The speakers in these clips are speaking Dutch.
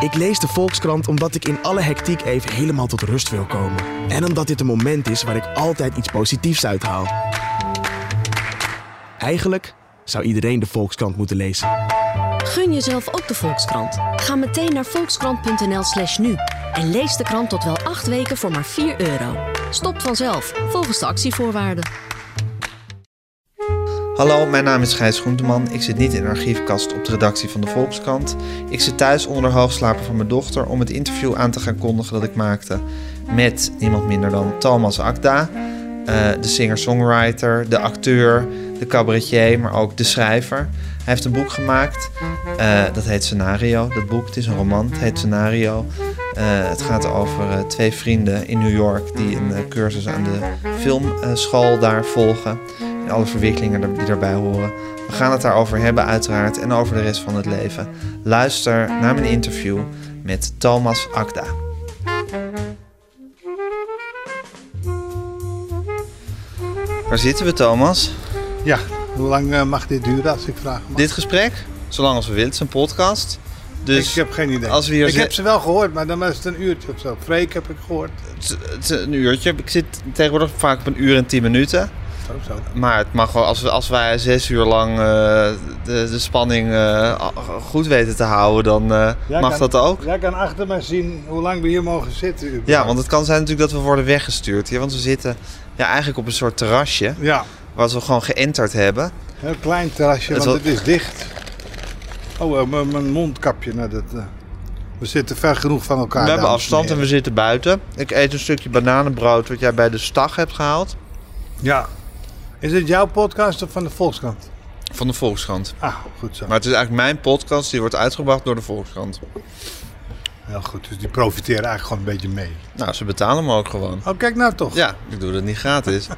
Ik lees de Volkskrant omdat ik in alle hectiek even helemaal tot rust wil komen. En omdat dit een moment is waar ik altijd iets positiefs uithaal. Eigenlijk zou iedereen de Volkskrant moeten lezen. Gun jezelf ook de Volkskrant. Ga meteen naar volkskrant.nl slash nu. En lees de krant tot wel acht weken voor maar 4 euro. Stopt vanzelf, volgens de actievoorwaarden. Hallo, mijn naam is Gijs Groenteman. Ik zit niet in de archiefkast op de redactie van de Volkskrant. Ik zit thuis onder de hoogslaper van mijn dochter om het interview aan te gaan kondigen dat ik maakte met niemand minder dan Thomas Akda, eh, de singer-songwriter, de acteur, de cabaretier, maar ook de schrijver. Hij heeft een boek gemaakt, eh, dat heet Scenario. Dat boek, het is een roman, het heet Scenario. Eh, het gaat over twee vrienden in New York die een cursus aan de filmschool daar volgen. Alle verwikkelingen die daarbij horen. We gaan het daarover hebben uiteraard en over de rest van het leven. Luister naar mijn interview met Thomas Akda. Waar zitten we, Thomas? Ja, hoe lang eh, mag dit duren als ik vraag? mag? Dit gesprek, zolang als we willen, het is een podcast. Dus ik heb geen idee. als we hier ik heb ze wel gehoord, maar dan was het een uurtje of zo. Freek heb ik gehoord. het, het is een uurtje. Ik zit tegenwoordig vaak op een uur en tien minuten. Zo. Maar het mag wel, als, we, als wij zes uur lang eh, de, de spanning eh, goed weten te houden, dan eh, mag kan- dat ook. Jij kan achter mij zien hoe lang we hier mogen zitten. überhaupt. Ja, want het kan zijn natuurlijk dat we worden weggestuurd hier. Want we zitten ja, eigenlijk op een soort terrasje, Ja, wat we gewoon geënterd hebben. een heel klein terrasje, Het want het is dicht. Oh, mijn- mondkapje. Nou, dat, we zitten ver genoeg van elkaar. we hebben afstand en we zitten buiten. Ik eet een stukje bananenbrood wat jij bij de stag hebt gehaald. Ja. Is dit jouw podcast of van de Volkskrant? Van de Volkskrant. Ah, goed zo. Maar het is eigenlijk mijn podcast, die wordt uitgebracht door de Volkskrant. Heel goed, dus die profiteren eigenlijk gewoon een beetje mee. Nou, ze betalen me ook gewoon. Oh, kijk nou toch. Ja, ik doe dat niet gratis.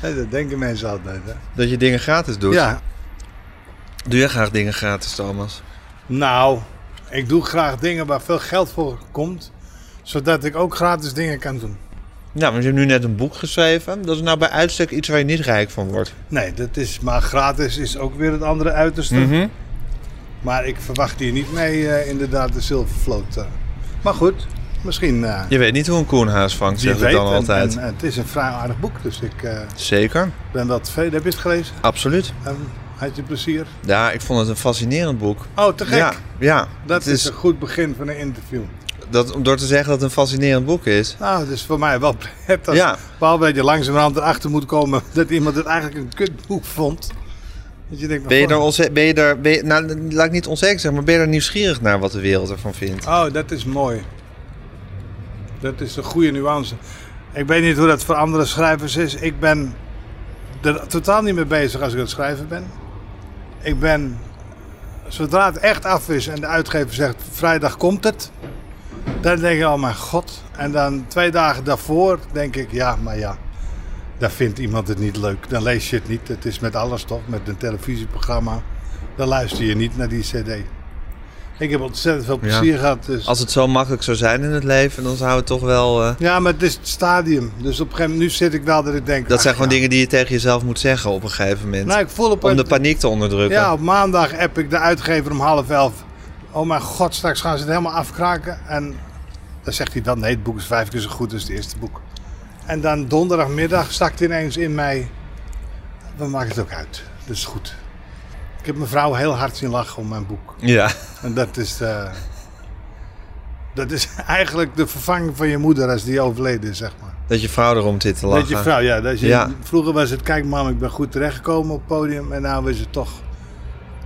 Dat denken mensen altijd, hè? Dat je dingen gratis doet. Ja, Doe jij graag dingen gratis, Thomas? Nou, ik doe graag dingen waar veel geld voor komt, zodat ik ook gratis dingen kan doen. Ja, maar je hebt nu net een boek geschreven. Dat is nou bij uitstek iets waar je niet rijk van wordt. Nee, dat is, maar gratis is ook weer het andere uiterste. Mhm. Maar ik verwacht hier niet mee eh, inderdaad de zilvervloot. eh. Maar goed, misschien... eh Je weet niet hoe een koenhaas vangt, zeg ik dan En- altijd. En, het is een vrij aardig boek, dus ik Zeker, ben wel tevreden. Heb je het gelezen? absoluut. En had je plezier? Ja, ik vond het een fascinerend boek. Oh, te gek. Ja, ja. Dat het is een goed begin van een interview. Dat, om door te zeggen dat het een fascinerend boek is. Nou, dat is voor mij wel prettig. Ja. Behalve dat je langzamerhand erachter moet komen dat iemand het eigenlijk een kutboek vond. Dat je denkt, Ben je er, onze, ben je er ben je- nou, laat ik niet onzeker zeggen, maar ben je er nieuwsgierig naar wat de wereld ervan vindt? Oh, dat is mooi. Dat is een goede nuance. Ik weet niet hoe dat voor andere schrijvers is. Ik ben er totaal niet mee bezig als ik aan het schrijven ben. Ik ben, zodra het echt af is en de uitgever zegt vrijdag komt het, dan denk ik, oh mijn god. En dan twee dagen daarvoor denk ik, ja, maar ja, daar vindt iemand het niet leuk. Dan lees je het niet. Het is met alles toch, met een televisieprogramma. Dan luister je niet naar die cd. Ik heb ontzettend veel plezier gehad. Dus... Als het zo makkelijk zou zijn in het leven, dan zou het toch wel... eh, Ja, maar het is het stadium. Dus op een gegeven moment, nu zit ik wel dat ik denk... dat zijn gewoon ja. dingen die je tegen jezelf moet zeggen op een gegeven moment. Nou, ik voel op om de paniek te onderdrukken. Ja, op maandag app ik de uitgever om half elf. Oh mijn god, straks gaan ze het helemaal afkraken. En dan zegt hij dan, nee, het boek is vijf keer zo goed als het eerste boek. En dan donderdagmiddag zakt ineens in mij... We maken het ook uit. Dat is goed. Ik heb mijn vrouw heel hard zien lachen om mijn boek. ja. En dat is... eh, dat is eigenlijk de vervanging van je moeder als die overleden is, zeg maar. Dat je vrouw erom zit te lachen. Dat je vrouw, ja. Dat je, Ja. Vroeger was het, kijk mam, ik ben goed terechtgekomen op het podium. En nu is het toch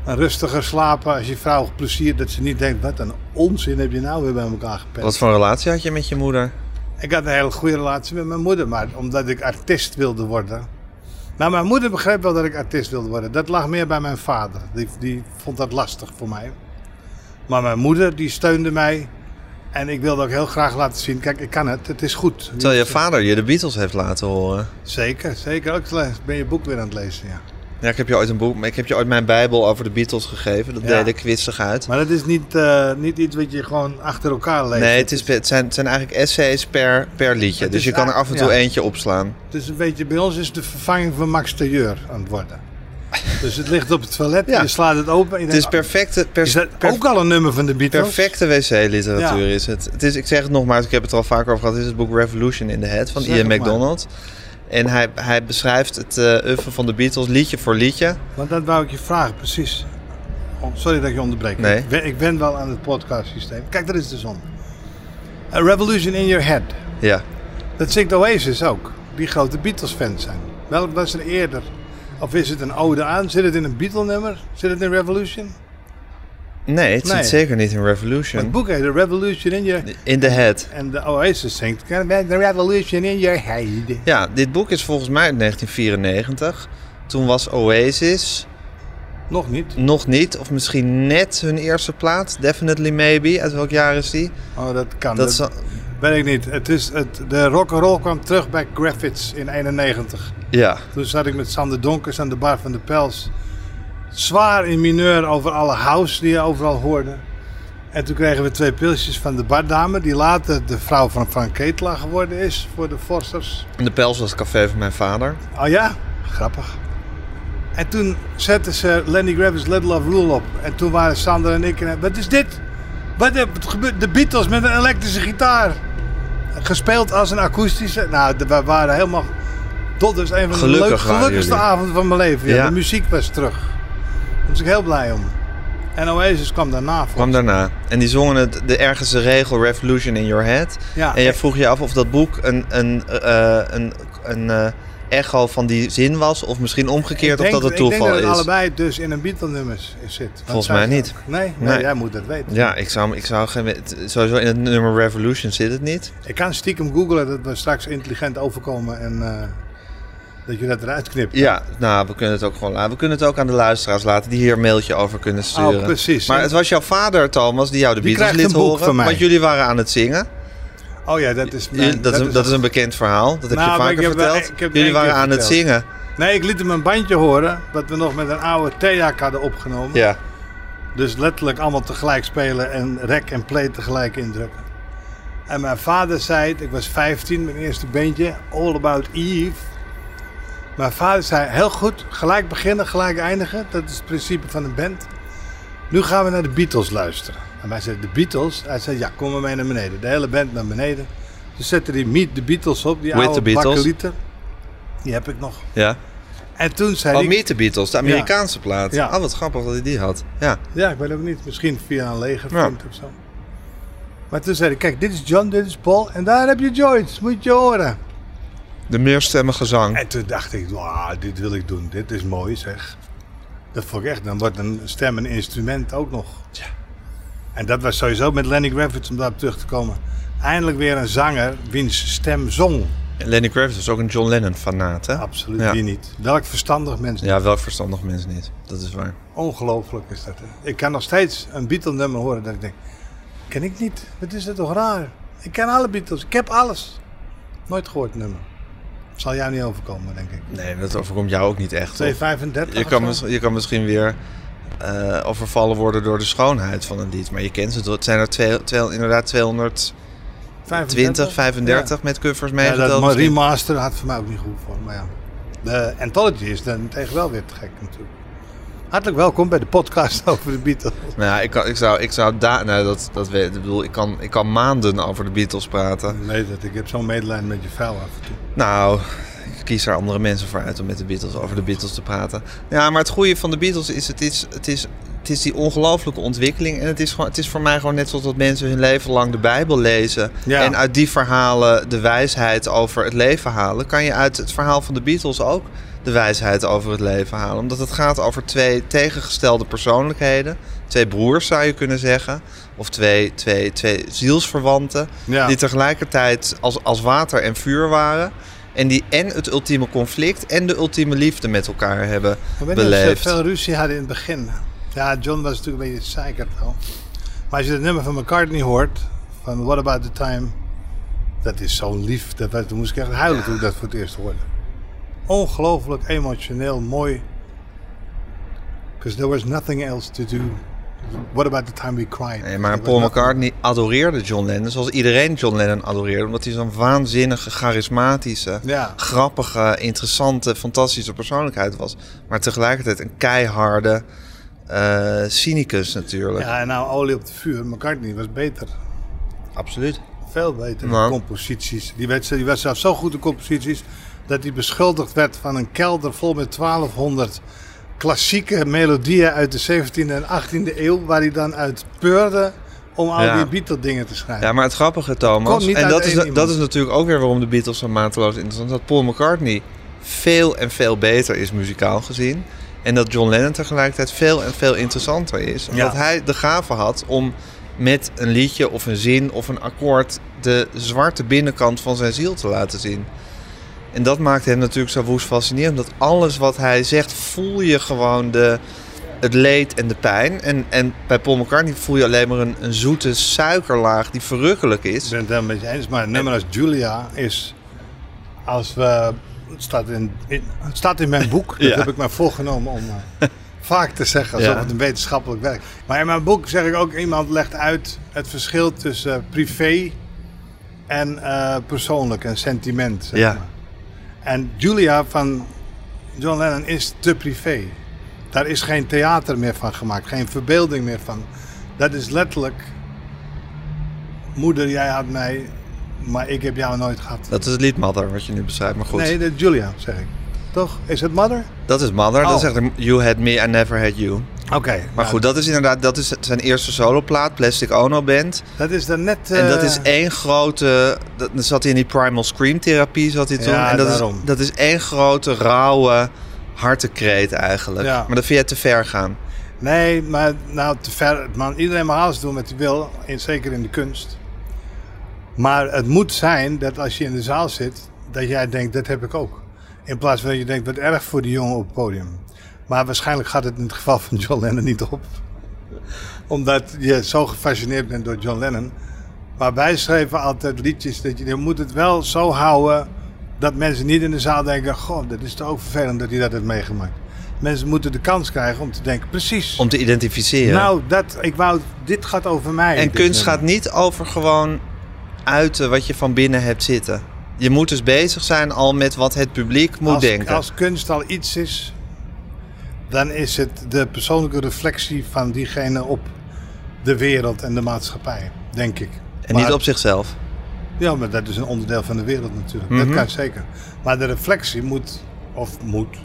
rustiger slapen als je vrouw plezier. Dat ze niet denkt, wat een onzin heb je nou weer bij elkaar gepest. Wat voor relatie had je met je moeder? Ik had een hele goede relatie met mijn moeder, maar omdat ik artiest wilde worden. Nou, mijn moeder begreep wel dat ik artiest wilde worden. Dat lag meer bij mijn vader. Die, die vond dat lastig voor mij. Maar mijn moeder, die steunde mij. En ik wilde ook heel graag laten zien, kijk, ik kan het. Het is goed. Terwijl je vader je de Beatles heeft laten horen. Zeker, zeker. Ook le- ben je boek weer aan het lezen, ja. Ja, ik heb je ooit een boek, ik heb je ooit mijn Bijbel over de Beatles gegeven. Dat Ja. deed ik uit. Maar dat is niet, eh, niet iets wat je gewoon achter elkaar leest. Nee, het, is, het, zijn, het zijn eigenlijk essays per, per liedje. Het Dus je kan er af en toe ja. eentje opslaan. Het is een beetje, bij ons is de vervanging van Max Tailleur aan het worden. Dus het ligt op het toilet, Ja. je slaat het open. en je Het is perfecte, per- is dat ook al een nummer van de Beatles? perfecte wc-literatuur Ja. is het. het is, ik zeg het nogmaals, ik heb het er al vaker over gehad. Het is het boek Revolution in the Head van Zeg Ian maar. En hij, hij beschrijft het eh oeuvre van de Beatles liedje voor liedje. Want dat wou ik je vragen, precies. Oh, sorry dat ik je onderbreek. Nee. Ik, ben, ik ben wel aan het podcastsysteem. Kijk, daar is de zon. A Revolution in Your Head. Ja. Dat zingt Oasis ook. Die grote Beatles-fans zijn. Welk was er eerder? Of is het een ode aan? Zit het in een Beatle-nummer? Zit het in Revolution? Nee, het Nee. zit zeker niet in Maar het Revolution. boek heet A Revolution in Your... In the Head. En de Oasis zingt The Revolution in Your Head. Ja, dit boek is volgens mij uit 1994. Toen was Oasis Nog niet. nog niet, of misschien net hun eerste plaat. Definitely Maybe. Uit welk jaar is die? Oh, dat kan. Dat Dat, weet ik niet. Het is, het, de rock'n'roll kwam terug bij Graffits in 91. ja, Toen zat ik met Sander Donkers aan de bar van de Pels. Zwaar in mineur over alle house die je overal hoorde. En toen kregen we twee pilsjes van de bardame, die later de vrouw van Frank Ketelaar geworden is voor de Forsters. en de Pels was het café van mijn vader. Oh ja? Grappig. En toen zetten ze Lenny Gravis Let Love Rule op. En toen waren Sander en ik... en- Wat is dit? Wat gebeurt? de Beatles met een elektrische gitaar. Gespeeld als een akoestische... Nou, we waren helemaal... Dat is een van de Gelukkig leuk, waren gelukkigste jullie. avonden van mijn leven. Ja, Ja. De muziek was terug. Daar was ik heel blij om. En Oasis kwam daarna voor. Kwam daarna. En die zongen het, de ergste regel Revolution in Your Head. Ja, En jij vroeg je af of dat boek een, een, eh, een, een eh, echo van die zin was. Of misschien omgekeerd of dat het Ik denk toeval dat het is. allebei dus in een Beatle-nummer zit. Volgens mij niet. Nee? nee? Nee. jij moet dat weten. Ja, ik zou, ik zou geen... Sowieso in het nummer Revolution zit het niet. Ik kan stiekem googlen dat we straks intelligent overkomen en eh, dat je dat eruit knipt. Ja, nou, we kunnen het ook gewoon laten. We kunnen het ook aan de luisteraars laten die hier een mailtje over kunnen sturen. Oh, precies. Maar het was jouw vader, Thomas, die jou de Beatles liet horen. van mij. Want jullie waren aan het zingen. Oh ja, dat is mijn... dat, is, een- dat is een bekend verhaal. Dat heb Nou, je maar vaker heb verteld. heb jullie waren aan het zingen. Nee, ik liet hem een bandje horen, wat we nog met een oude Theak hadden opgenomen. Ja. Dus letterlijk allemaal tegelijk spelen en rec en play tegelijk indrukken. En mijn vader zei het, ik was 15, mijn eerste bandje, All About Eve. Mijn vader zei, heel goed, gelijk beginnen, gelijk eindigen. Dat is het principe van een band. Nu gaan we naar de Beatles luisteren. En wij zeiden, de Beatles? Hij zei, ja, kom maar mee naar beneden. De hele band naar beneden. Toen zette hij Meet the Beatles op, die With oude. Die heb ik nog. ja. En toen zei Oh. Meet the Beatles, de Amerikaanse plaat. Ja. Oh, wat grappig dat hij die had. Ja. Ja, ik weet ook niet. Misschien via een legervriend of zo. Maar toen zei hij, kijk, dit is John, dit is Paul. En daar heb je Joyce, moet je horen. De meerstemmige zang. En toen dacht ik, wauw, dit wil ik doen. Dit is mooi, zeg. Dat vond ik echt. Dan wordt een stem een instrument ook nog. Ja. En dat was sowieso met Lenny Kravitz, om daarop terug te komen. Eindelijk weer een zanger wiens stem zong. Lenny Kravitz was ook een John Lennon-fanaat, hè? Absoluut, Ja. wie niet. Welk verstandig mens niet. Ja, welk verstandig mens niet. Dat is waar. Ongelooflijk is dat. Hè? Ik kan nog steeds een Beatle-nummer horen dat ik denk, ken ik niet. Wat is dat toch raar? Ik ken alle Beatles, ik heb alles. Nooit gehoord nummer. Zal jou niet overkomen, denk ik. Nee, dat overkomt jou ook niet echt. toch? 235 Je kan, je kan misschien weer eh, overvallen worden door de schoonheid van een lied. Maar je kent ze. Het zijn er twee, twee, inderdaad 220, 35? 35 met covers Ja, meegeteld. dat misschien. remaster had voor mij ook niet goed voor. Maar ja, de Anthology is dan tegen wel weer te gek natuurlijk. Hartelijk welkom bij de podcast over de Beatles. Nou ja, ik, kan, ik zou, ik zou daar, nou, dat, dat weet, ik bedoel, ik kan, ik kan maanden over de Beatles praten. Weet het, ik heb zo'n medelijden met je vuil af en toe. Nou, ik kies er andere mensen voor uit om met de Beatles over de Beatles te praten. Ja, maar het goede van de Beatles is, het is, het is, het is die ongelooflijke ontwikkeling. En het is, gewoon, het is voor mij gewoon net zoals dat mensen hun leven lang de Bijbel lezen. Ja. En uit die verhalen de wijsheid over het leven halen. Kan je uit het verhaal van de Beatles ook de wijsheid over het leven halen. Omdat het gaat over twee tegengestelde persoonlijkheden. Twee broers zou je kunnen zeggen. Of twee, twee, twee zielsverwanten. Ja. Die tegelijkertijd als, als water en vuur waren. En die en het ultieme conflict en de ultieme liefde met elkaar hebben Ik weet niet of ze beleefd. veel ruzie hadden in het begin. Ja, John was natuurlijk een beetje zeikerd al. Maar als je het nummer van McCartney hoort, van What About The Time, dat is zo lief. Dat, toen moest ik echt huilen toen ik dat voor het eerst hoorde. Ongelooflijk emotioneel, mooi. Because there was nothing else to do What about the time we cried? Nee, maar Paul McCartney adoreerde John Lennon zoals iedereen John Lennon adoreerde. Omdat hij zo'n waanzinnige, charismatische, Ja. grappige, interessante, fantastische persoonlijkheid was. Maar tegelijkertijd een keiharde eh, cynicus natuurlijk. Ja, en nou olie op het vuur. McCartney was beter. Absoluut. Veel beter. Nou. Composities. Die werd, die werd zelfs zo goed in composities dat hij beschuldigd werd van een kelder vol met 1200 klassieke melodieën uit de 17e en 18e eeuw. Waar hij dan uit peurde om al Ja. die Beatle dingen te schrijven. Ja, maar het grappige, Thomas, en dat is, dat is natuurlijk ook weer waarom de Beatles zo mateloos interessant zijn. Dat Paul McCartney veel en veel beter is muzikaal gezien. En dat John Lennon tegelijkertijd veel en veel interessanter is. Omdat Ja. hij de gave had om met een liedje of een zin of een akkoord de zwarte binnenkant van zijn ziel te laten zien. En dat maakt hem natuurlijk zo woest fascinerend. Dat alles wat hij zegt, voel je gewoon de, het leed en de pijn. En, en bij Paul McCartney voel je alleen maar een, een zoete suikerlaag die verrukkelijk is. Ik ben het helemaal met je eens. Maar een nummer als Julia is... Als we... Het staat in, in- het staat in mijn boek. Dat Ja. heb ik me voorgenomen om eh, vaak te zeggen. Alsof Ja. het een wetenschappelijk werk Maar in mijn boek zeg ik ook... Iemand legt uit het verschil tussen privé en eh, persoonlijk. En sentiment. Zeg Ja. maar. En Julia van John Lennon is te privé. Daar is geen theater meer van gemaakt. Geen verbeelding meer van. Dat is letterlijk... Moeder, jij had mij, maar ik heb jou nooit gehad. Dat is het lied Mother, wat je nu beschrijft. Maar goed, Nee, dat is Julia, zeg ik. Toch? Is het Mother? dat is Mother. Oh. Dat zegt hij, You had me, I never had you. Oké. Maar goed, dat is inderdaad dat is zijn eerste soloplaat, Plastic Ono Band. Dat is dan net... En dat eh, is één grote... Dat, dan zat hij in die Primal Scream therapie, zat hij toen. Ja, en dat daarom. is, dat is één grote, rauwe hartekreet eigenlijk. Ja. Maar dat vind jij te ver gaan. Nee, maar nou te ver. Man, iedereen mag alles doen wat hij wil. En zeker in de kunst. Maar het moet zijn dat als je in de zaal zit, dat jij denkt, dat heb ik ook. In plaats van dat je denkt, wat erg voor die jongen op het podium. Maar waarschijnlijk gaat het in het geval van John Lennon niet op. Omdat je zo gefascineerd bent door John Lennon. Maar wij schreven altijd liedjes dat je, je moet het wel zo houden dat mensen niet in de zaal denken, goh, dat is toch ook vervelend dat hij dat heeft meegemaakt. Mensen moeten de kans krijgen om te denken, precies. Om te identificeren. Nou, dat, ik wou, dit gaat over mij. en kunst nummer. gaat niet over gewoon uiten wat je van binnen hebt zitten. Je moet dus bezig zijn al met wat het publiek moet als, denken. Als kunst al iets is, dan is het de persoonlijke reflectie van diegene op de wereld en de maatschappij, denk ik. en Maar- niet op zichzelf. Ja, maar dat is een onderdeel van de wereld natuurlijk. Mhm. Dat kan zeker. Maar de reflectie moet, of moet.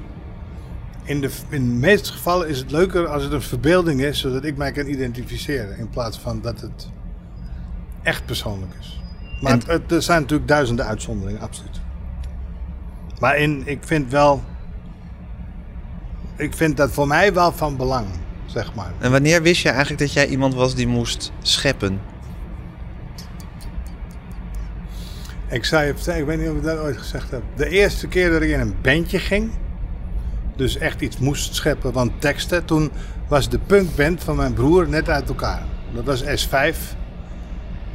In de, in de meeste gevallen is het leuker als het een verbeelding is, zodat ik mij kan identificeren. In plaats van dat het echt persoonlijk is. Maar En- het- het- er zijn natuurlijk duizenden uitzonderingen, absoluut. Maar in, ik vind wel. Ik vind dat voor mij wel van belang, zeg maar. En wanneer wist je eigenlijk dat jij iemand was die moest scheppen? Ik zei je vertellen, ik weet niet of ik dat ooit gezegd heb. De eerste keer dat ik in een bandje ging, dus echt iets moest scheppen van teksten, toen was de punkband van mijn broer net uit elkaar. Dat was S5,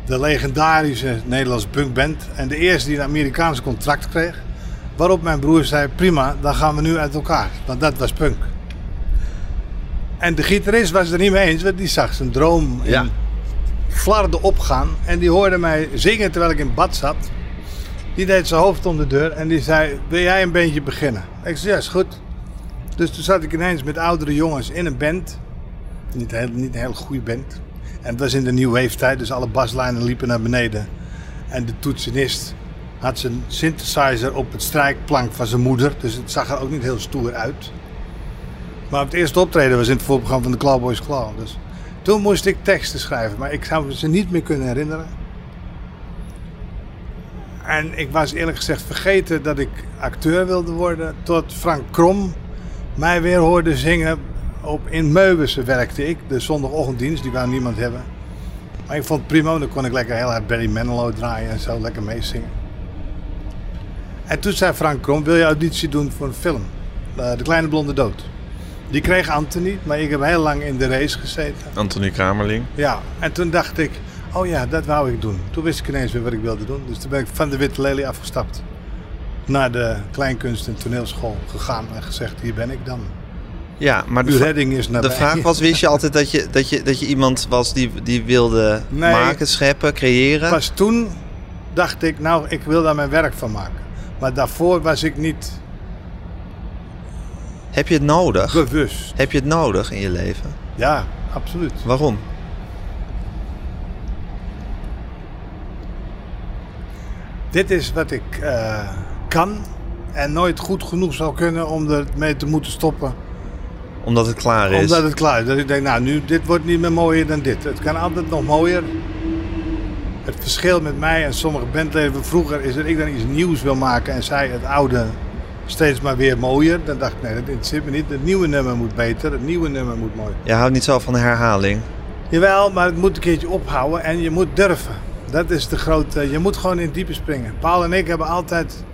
de legendarische Nederlandse punkband. En de eerste die een Amerikaans contract kreeg. Waarop mijn broer zei, prima, dan gaan we nu uit elkaar. Want dat was punk. En de gitarist was er niet mee eens, want die zag zijn droom in Ja. flarden opgaan. En die hoorde mij zingen terwijl ik in bad zat. Die deed zijn hoofd om de deur en die zei: Wil jij een bandje beginnen? Ik zei: Ja, is goed. Dus toen zat ik ineens met oudere jongens in een band. Niet een, heel, niet een hele goede band. En het was in de New Wave tijd, dus alle baslijnen liepen naar beneden. En de toetsenist had zijn synthesizer op het strijkplank van zijn moeder. Dus het zag er ook niet heel stoer uit. Maar het eerste optreden was in het voorprogramma van de Cowboys Claw. Dus toen moest ik teksten schrijven, maar ik zou ze niet meer kunnen herinneren. En ik was eerlijk gezegd vergeten dat ik acteur wilde worden. Tot Frank Krom mij weer hoorde zingen. Op, in Meubissen werkte ik, de zondagochtenddienst, die wou niemand hebben. Maar ik vond het prima, dan kon ik lekker heel hard Barry Manilow draaien en zo, lekker meezingen. En toen zei Frank Krom, wil je auditie doen voor een film? Eh, de Kleine Blonde Dood. Die kreeg Anthony, maar ik heb heel lang in de race gezeten. Anthony Kramerling. Ja, en toen dacht ik, oh ja, dat wou ik doen. Toen wist ik ineens weer wat ik wilde doen. Dus toen ben ik van de Witte Lelie afgestapt. Naar de kleinkunst- en toneelschool gegaan en gezegd, hier ben ik dan. Ja, maar de, redding is de vraag was, wist je altijd dat je, dat je, dat je iemand was die, die wilde Nee. maken, scheppen, creëren? Pas toen dacht ik, nou, ik wil daar mijn werk van maken. Maar daarvoor was ik niet Heb je het nodig? bewust. Heb je het nodig in je leven? Ja, absoluut. Waarom? Dit is wat ik eh, kan en nooit goed genoeg zou kunnen om er mee te moeten stoppen. Omdat het klaar is. Omdat het klaar is. Dat ik denk, nou, nu, dit wordt niet meer mooier dan dit. Het kan altijd nog mooier. Het verschil met mij en sommige bandleden vroeger is dat ik dan iets nieuws wil maken en zij het oude steeds maar weer mooier. Dan dacht ik, nee, dat interesseert me niet. Het nieuwe nummer moet beter, het nieuwe nummer moet mooi. Je houdt niet zo van herhaling. Jawel, maar het moet een keertje ophouden en je moet durven. Dat is de grote. Je moet gewoon in het diepe springen. Paul en ik hebben altijd.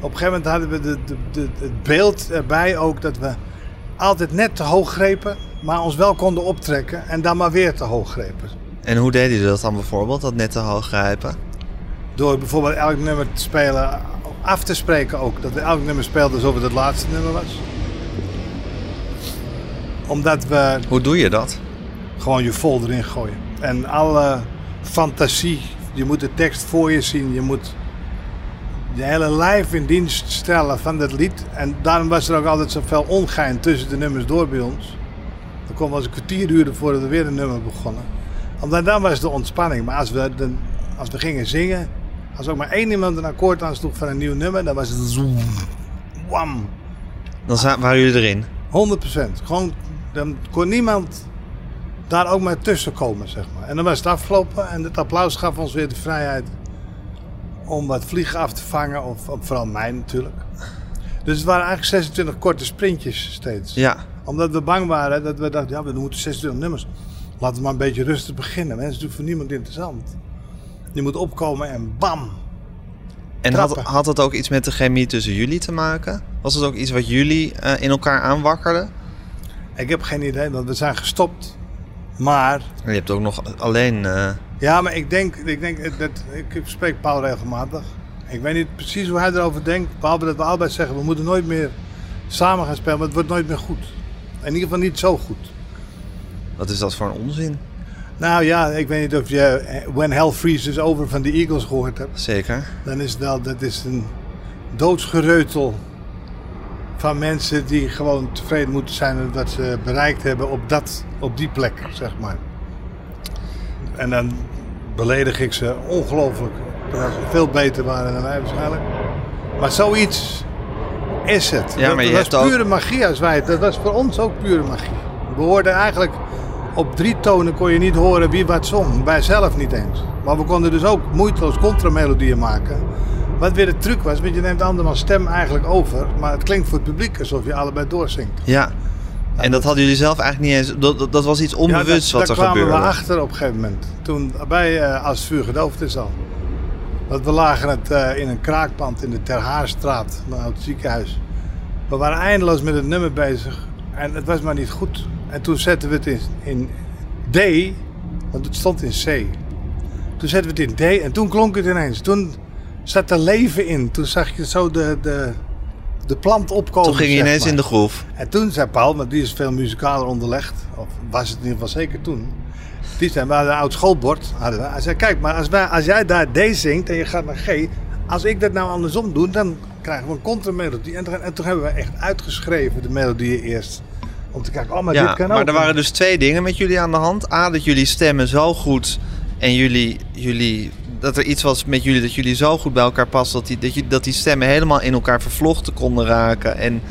Op een gegeven moment hadden we de, de, de, het beeld erbij ook dat we altijd net te hoog grepen, maar ons wel konden optrekken en dan maar weer te hoog grepen. En hoe deden jullie dat dan bijvoorbeeld, dat net te hoog grijpen? Door bijvoorbeeld elk nummer te spelen, af te spreken ook. Dat we elk nummer speelden alsof het het laatste nummer was. Omdat we Hoe doe je dat? gewoon je vol erin gooien. En alle fantasie, je moet de tekst voor je zien, je moet je hele lijf in dienst stellen van dat lied. En daarom was er ook altijd zoveel ongein tussen de nummers door bij ons. Dan wel eens een kwartier duren voordat we weer een nummer begonnen. Omdat dan was de ontspanning. Maar als we, de, als we gingen zingen, als ook maar één iemand een akkoord aansloeg van een nieuw nummer, dan was het zoem, wam. Dan waren jullie erin. 100%. Gewoon, dan kon niemand daar ook maar tussen komen, zeg maar. En dan was het afgelopen en het applaus gaf ons weer de vrijheid om wat vliegen af te vangen, of, of vooral mij natuurlijk. Dus het waren eigenlijk 26 korte sprintjes steeds. Ja. Omdat we bang waren dat we dachten, ja, we moeten 26 nummers. Laten we maar een beetje rustig beginnen. Is natuurlijk voor niemand interessant. Je moet opkomen en bam. En had, had dat ook iets met de chemie tussen jullie te maken? Was het ook iets wat jullie eh, in elkaar aanwakkerden? Ik heb geen idee, want we zijn gestopt. Maar Je hebt ook nog alleen... eh, Ja, maar ik denk, ik denk dat ik spreek Paul regelmatig. Ik weet niet precies hoe hij erover denkt. Behalve dat we allebei zeggen, we moeten nooit meer samen gaan spelen, maar het wordt nooit meer goed. In ieder geval niet zo goed. Wat is dat voor een onzin? Nou ja, ik weet niet of je eh, When Hell Freezes Over van de Eagles gehoord hebt. Zeker. Dan is wel, dat is een doodsgereutel van mensen die gewoon tevreden moeten zijn met wat ze bereikt hebben op, dat, op die plek, zeg maar. En dan beledig ik ze ongelooflijk. Veel beter waren dan wij waarschijnlijk. Maar zoiets is het. Ja, dat, maar je dat hebt was ook- pure magie als wij het. Dat was voor ons ook pure magie. We hoorden eigenlijk op drie tonen kon je niet horen wie wat zong. Wij zelf niet eens. Maar we konden dus ook moeiteloos contramelodieën maken. Wat weer de truc was, want je neemt andermans stem eigenlijk over. Maar het klinkt voor het publiek alsof je allebei doorzingt. Ja. En dat hadden jullie zelf eigenlijk niet eens... Dat, dat, dat was iets onbewust ja, wat er daar kwamen gebeurde. we achter op een gegeven moment. Toen bij eh, Als het vuur gedoofd is al. Want we lagen het eh, in een kraakpand in de Ter Haarstraat, een oud ziekenhuis. We waren eindeloos met het nummer bezig en het was maar niet goed. En toen zetten we het in, in D, want het stond in C. Toen zetten we het in D en toen klonk het ineens. Toen zat er leven in. Toen zag je zo de, de, de plant opkomen. Toen ging je ineens maar. in de groef. En toen zei Paul, maar die is veel muzikaler onderlegd, of was het in ieder geval zeker toen. Die zei, we hadden een oud schoolbord. Hadden we. Hij zei, kijk, maar als, wij, als jij daar D zingt en je gaat naar G, als ik dat nou andersom doe, dan krijgen we een contramelodie. En, toen- en toen hebben we echt uitgeschreven de melodieën eerst. Om te kijken, oh, maar ja, dit kan maar ook. er waren dus twee dingen met jullie aan de hand. A, dat jullie stemmen zo goed en jullie, jullie, dat er iets was met jullie dat jullie zo goed bij elkaar passen dat die, dat, je, dat die stemmen helemaal in elkaar vervlochten konden raken. En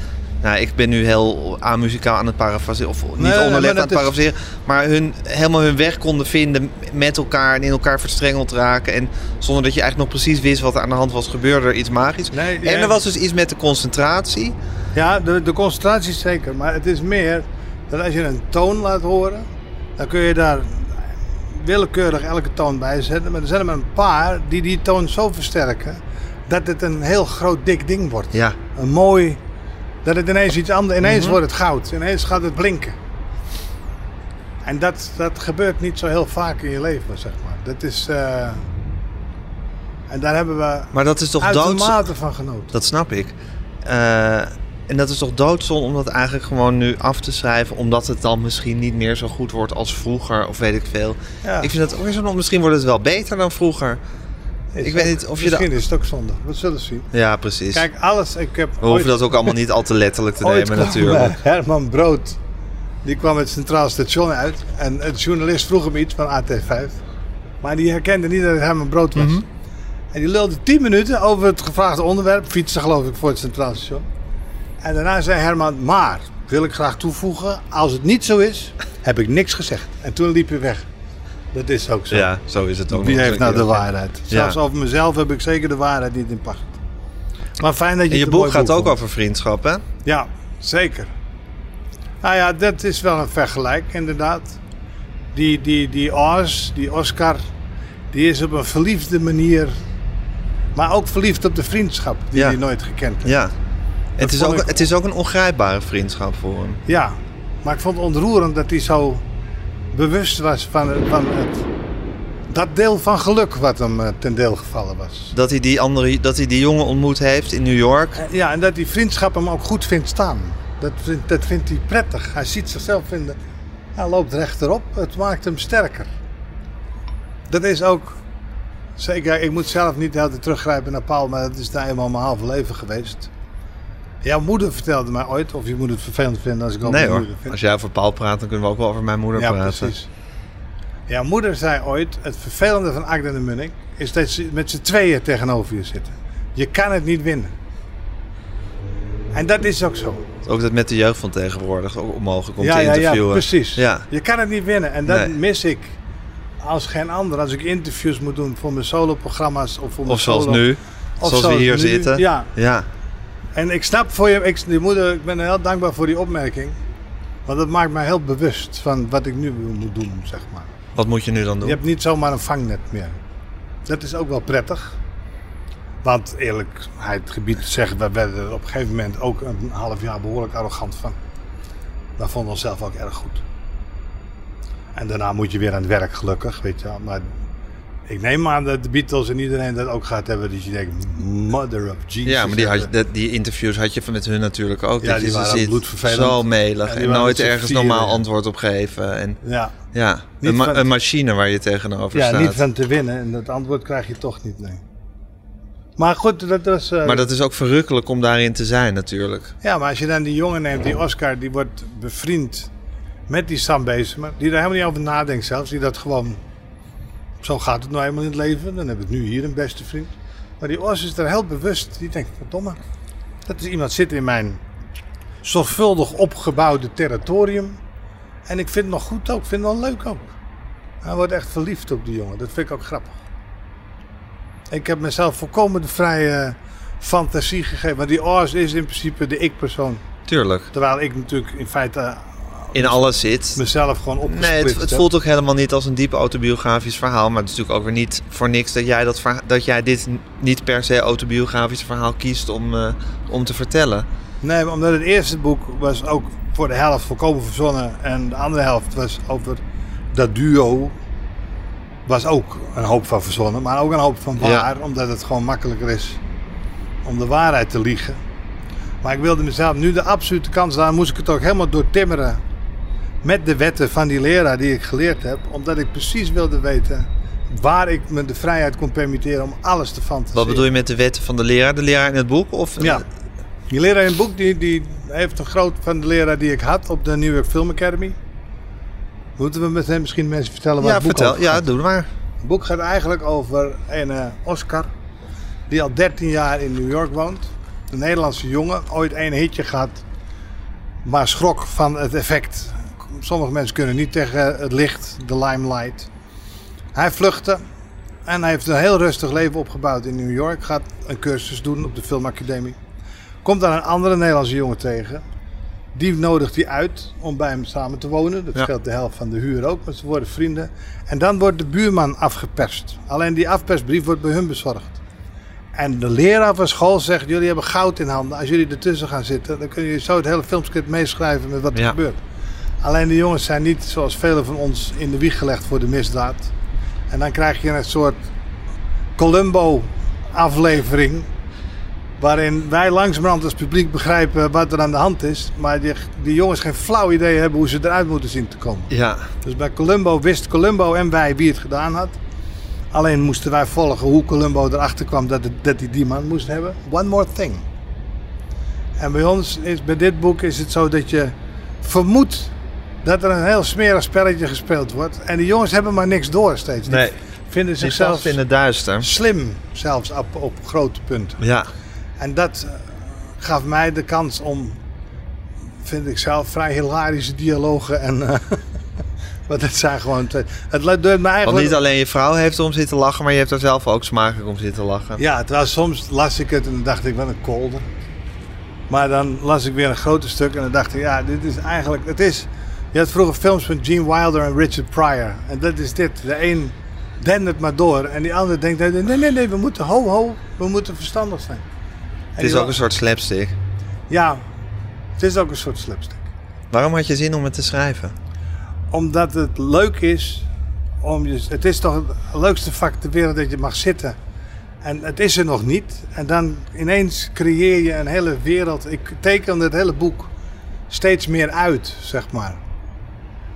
nou, ik ben nu heel amuzikaal aan het parafraseren, of niet Nee, onderlegd maar aan het is- parafraseren, maar hun, helemaal hun weg konden vinden met elkaar en in elkaar verstrengeld raken. En zonder dat je eigenlijk nog precies wist wat er aan de hand was, gebeurde er iets magisch. Nee, en er was dus iets met de concentratie. Ja, de, de concentratie is zeker. Maar het is meer dat als je een toon laat horen, dan kun je daar willekeurig elke toon bij zetten. Maar er zijn er maar een paar die die toon zo versterken dat het een heel groot dik ding wordt. Ja, Een mooi, dat het ineens iets anders, ineens Mhm. wordt het goud, ineens gaat het blinken. En dat, dat gebeurt niet zo heel vaak in je leven, zeg maar. Dat is, eh, en daar hebben we maar dat is toch uitermate van genoten. Dat snap ik. Eh, En dat is toch doodzonde om dat eigenlijk gewoon nu af te schrijven... omdat het dan misschien niet meer zo goed wordt als vroeger of weet ik veel. Ja. Ik vind dat ook weer zo... Misschien wordt het wel beter dan vroeger. Is Ik weet ook- niet of je Misschien dat- is het ook zonde. We zullen zien. Ja, precies. Kijk, alles. Ik heb We hoeven dat ook allemaal niet al te letterlijk te nemen natuurlijk. Herman Brood, die kwam het Centraal Station uit. En een journalist vroeg hem iets van AT5. Maar die herkende niet dat het Herman Brood was. Mhm. En die lulde 10 minuten over het gevraagde onderwerp. Fietsen geloof ik voor het Centraal Station. En daarna zei Herman, maar wil ik graag toevoegen. Als het niet zo is, heb ik niks gezegd. En toen liep hij weg. Dat is ook zo. Ja, zo is het ook. Wie heeft nou de waarheid? Zelfs over mezelf heb ik zeker de waarheid niet in pacht. Maar fijn dat je En je boek gaat ook over vriendschap, hè? Ja, zeker. Nou ja, dat is wel een vergelijk, inderdaad. Die, die, die Oz, die Oscar, die is op een verliefde manier... maar ook verliefd op de vriendschap die Ja. hij nooit gekend heeft. Ja. Het is, ook, ik- het is ook een ongrijpbare vriendschap voor hem. Ja, maar ik vond het ontroerend dat hij zo bewust was van, van het, dat deel van geluk wat hem eh, ten deel gevallen was. Dat hij, die andere, dat hij die jongen ontmoet heeft in New York. Eh, Ja, en dat die vriendschap hem ook goed vindt staan. Dat, vindt- dat vindt hij prettig. Hij ziet zichzelf in de... Hij loopt rechterop. Het maakt hem sterker. Dat is ook... Zeker, ik moet zelf niet altijd teruggrijpen naar Paul, maar dat is daar eenmaal mijn halve leven geweest. Jouw moeder vertelde mij ooit, of je moet het vervelend vinden als ik over Nee mijn hoor, moeder vind. als jij over Paul praat, dan kunnen we ook wel over mijn moeder Ja, praten. precies. Jouw moeder zei ooit, het vervelende van Agda de Munnik is dat ze met z'n tweeën tegenover je zitten. Je kan het niet winnen. En dat is ook zo. Ook dat met de jeugd van tegenwoordig ook onmogelijk om ja, te ja, interviewen. ja, precies. Ja. Je kan het niet winnen. En dat Nee. mis ik als geen ander. Als ik interviews moet doen voor mijn soloprogramma's of voor mijn Of zoals solo- nu, Of zoals we hier nu, zitten. ja. ja. En ik snap voor je, ik, die moeder, ik ben heel dankbaar voor die opmerking. Want dat maakt mij heel bewust van wat ik nu moet doen, zeg maar. Wat moet je nu dan doen? Je hebt niet zomaar een vangnet meer. Dat is ook wel prettig. Want eerlijkheid gebied zeggen, we werden er op een gegeven moment ook een half jaar behoorlijk arrogant van. We vonden onszelf ook erg goed. En daarna moet je weer aan het werk, gelukkig, weet je wel. Maar ik neem aan dat de Beatles en iedereen dat ook gaat hebben. Dat je denkt, mother of Jesus. Ja, maar die, had, je- die interviews had je van met hun natuurlijk ook. Ja, dat die waren bloedvervelend. Zo melig En nooit ergens normaal ja. antwoord op geven. En, Ja, ja, een, ma- van- een machine waar je tegenover ja staat. niet van te winnen. En dat antwoord krijg je toch niet, nee. Maar goed, dat was... eh, Maar dat is ook verrukkelijk om daarin te zijn natuurlijk. Ja, maar als je dan die jongen neemt, die Oscar, die wordt bevriend met die Sam Bezemer. Die daar helemaal niet over nadenkt zelfs. Die dat gewoon, zo gaat het nou helemaal in het leven. Dan heb ik nu hier een beste vriend. Maar die Os is er heel bewust. Die denkt, verdomme. Dat is iemand zit in mijn zorgvuldig opgebouwde territorium. En ik vind het nog goed ook. Ik vind het wel leuk ook. Hij wordt echt verliefd op die jongen. Dat vind ik ook grappig. Ik heb mezelf volkomen de vrije fantasie gegeven. Want die Oz is in principe de ik-persoon. Tuurlijk. Terwijl ik natuurlijk in feite In alles zit. mezelf gewoon opgesplitst Nee, het, het voelt ook helemaal niet als een diep autobiografisch verhaal. Maar het is natuurlijk ook weer niet voor niks dat jij, dat dat jij dit niet per se autobiografisch verhaal kiest om, eh, om te vertellen. Nee, omdat het eerste boek was ook voor de helft volkomen verzonnen. En de andere helft was over dat duo. Was ook een hoop van verzonnen. Maar ook een hoop van waar. Omdat het gewoon makkelijker is om de waarheid te liegen. Maar ik wilde mezelf nu de absolute kans daar moest ik het ook helemaal doortimmeren. Met de wetten van die leraar die ik geleerd heb. Omdat ik precies wilde weten waar ik me de vrijheid kon permitteren om alles te fantaseren. Wat bedoel je met de wetten van de leraar? De leraar in het boek? Of, Ja. Die leraar in het boek die, die heeft een groot van de leraar die ik had op de New York Film Academy. Moeten we meteen misschien mensen vertellen waar Ja, het boek vertel. Ja, doe maar. Het boek gaat eigenlijk over een eh, Oscar die al 13 jaar in New York woont. Een Nederlandse jongen, ooit één hitje gehad, maar schrok van het effect. Sommige mensen kunnen niet tegen het licht, de limelight. Hij vluchtte en hij heeft een heel rustig leven opgebouwd in New York. Gaat een cursus doen op de filmacademie. Komt daar een andere Nederlandse jongen tegen. Die nodigt hij uit om bij hem samen te wonen. Dat Ja. scheelt de helft van de huur ook, maar ze worden vrienden. En dan wordt de buurman afgeperst. Alleen die afpersbrief wordt bij hun bezorgd. En de leraar van school zegt: Jullie hebben goud in handen. Als jullie ertussen gaan zitten, dan kunnen jullie zo het hele filmscript meeschrijven met wat er Ja. gebeurt. Alleen de jongens zijn niet, zoals velen van ons, in de wieg gelegd voor de misdaad. En dan krijg je een soort Columbo-aflevering. Waarin wij langzamerhand als publiek begrijpen wat er aan de hand is. Maar die, die jongens geen flauw idee hebben hoe ze eruit moeten zien te komen. Ja, Dus bij Columbo wist Columbo en wij wie het gedaan had. Alleen moesten wij volgen hoe Columbo erachter kwam dat, het, dat hij die man moest hebben. One more thing. En bij ons, is, bij dit boek, is het zo dat je vermoedt dat er een heel smerig spelletje gespeeld wordt. En die jongens hebben maar niks door steeds. Die nee. vinden Zichzelf in het duister. slim, zelfs op, op grote punten. Ja, En dat eh, gaf mij de kans om, vind ik zelf, vrij hilarische dialogen. En, eh, maar dat zijn gewoon. twee- Het deed me want eigenlijk. niet alleen je vrouw heeft erom zitten lachen, maar je hebt er zelf ook smakelijk om zitten lachen. Ja, terwijl soms las ik het en dan dacht ik, wat een kolder. Maar dan las ik weer een groter stuk en dan dacht ik, ja, dit is eigenlijk. Het is. Je had vroeger films van Gene Wilder en Richard Pryor. En dat is dit. De een dendert maar door en die ander denkt, nee, nee, nee, we moeten ho, ho, we moeten verstandig zijn. En Het is ook een soort slapstick. Ja, het is ook een soort slapstick. Waarom had je zin om het te schrijven? Omdat het leuk is om je. Het is toch het leukste vak ter wereld dat je mag zitten. En het is er nog niet. En dan ineens creëer je een hele wereld. Ik teken het hele boek steeds meer uit, zeg maar.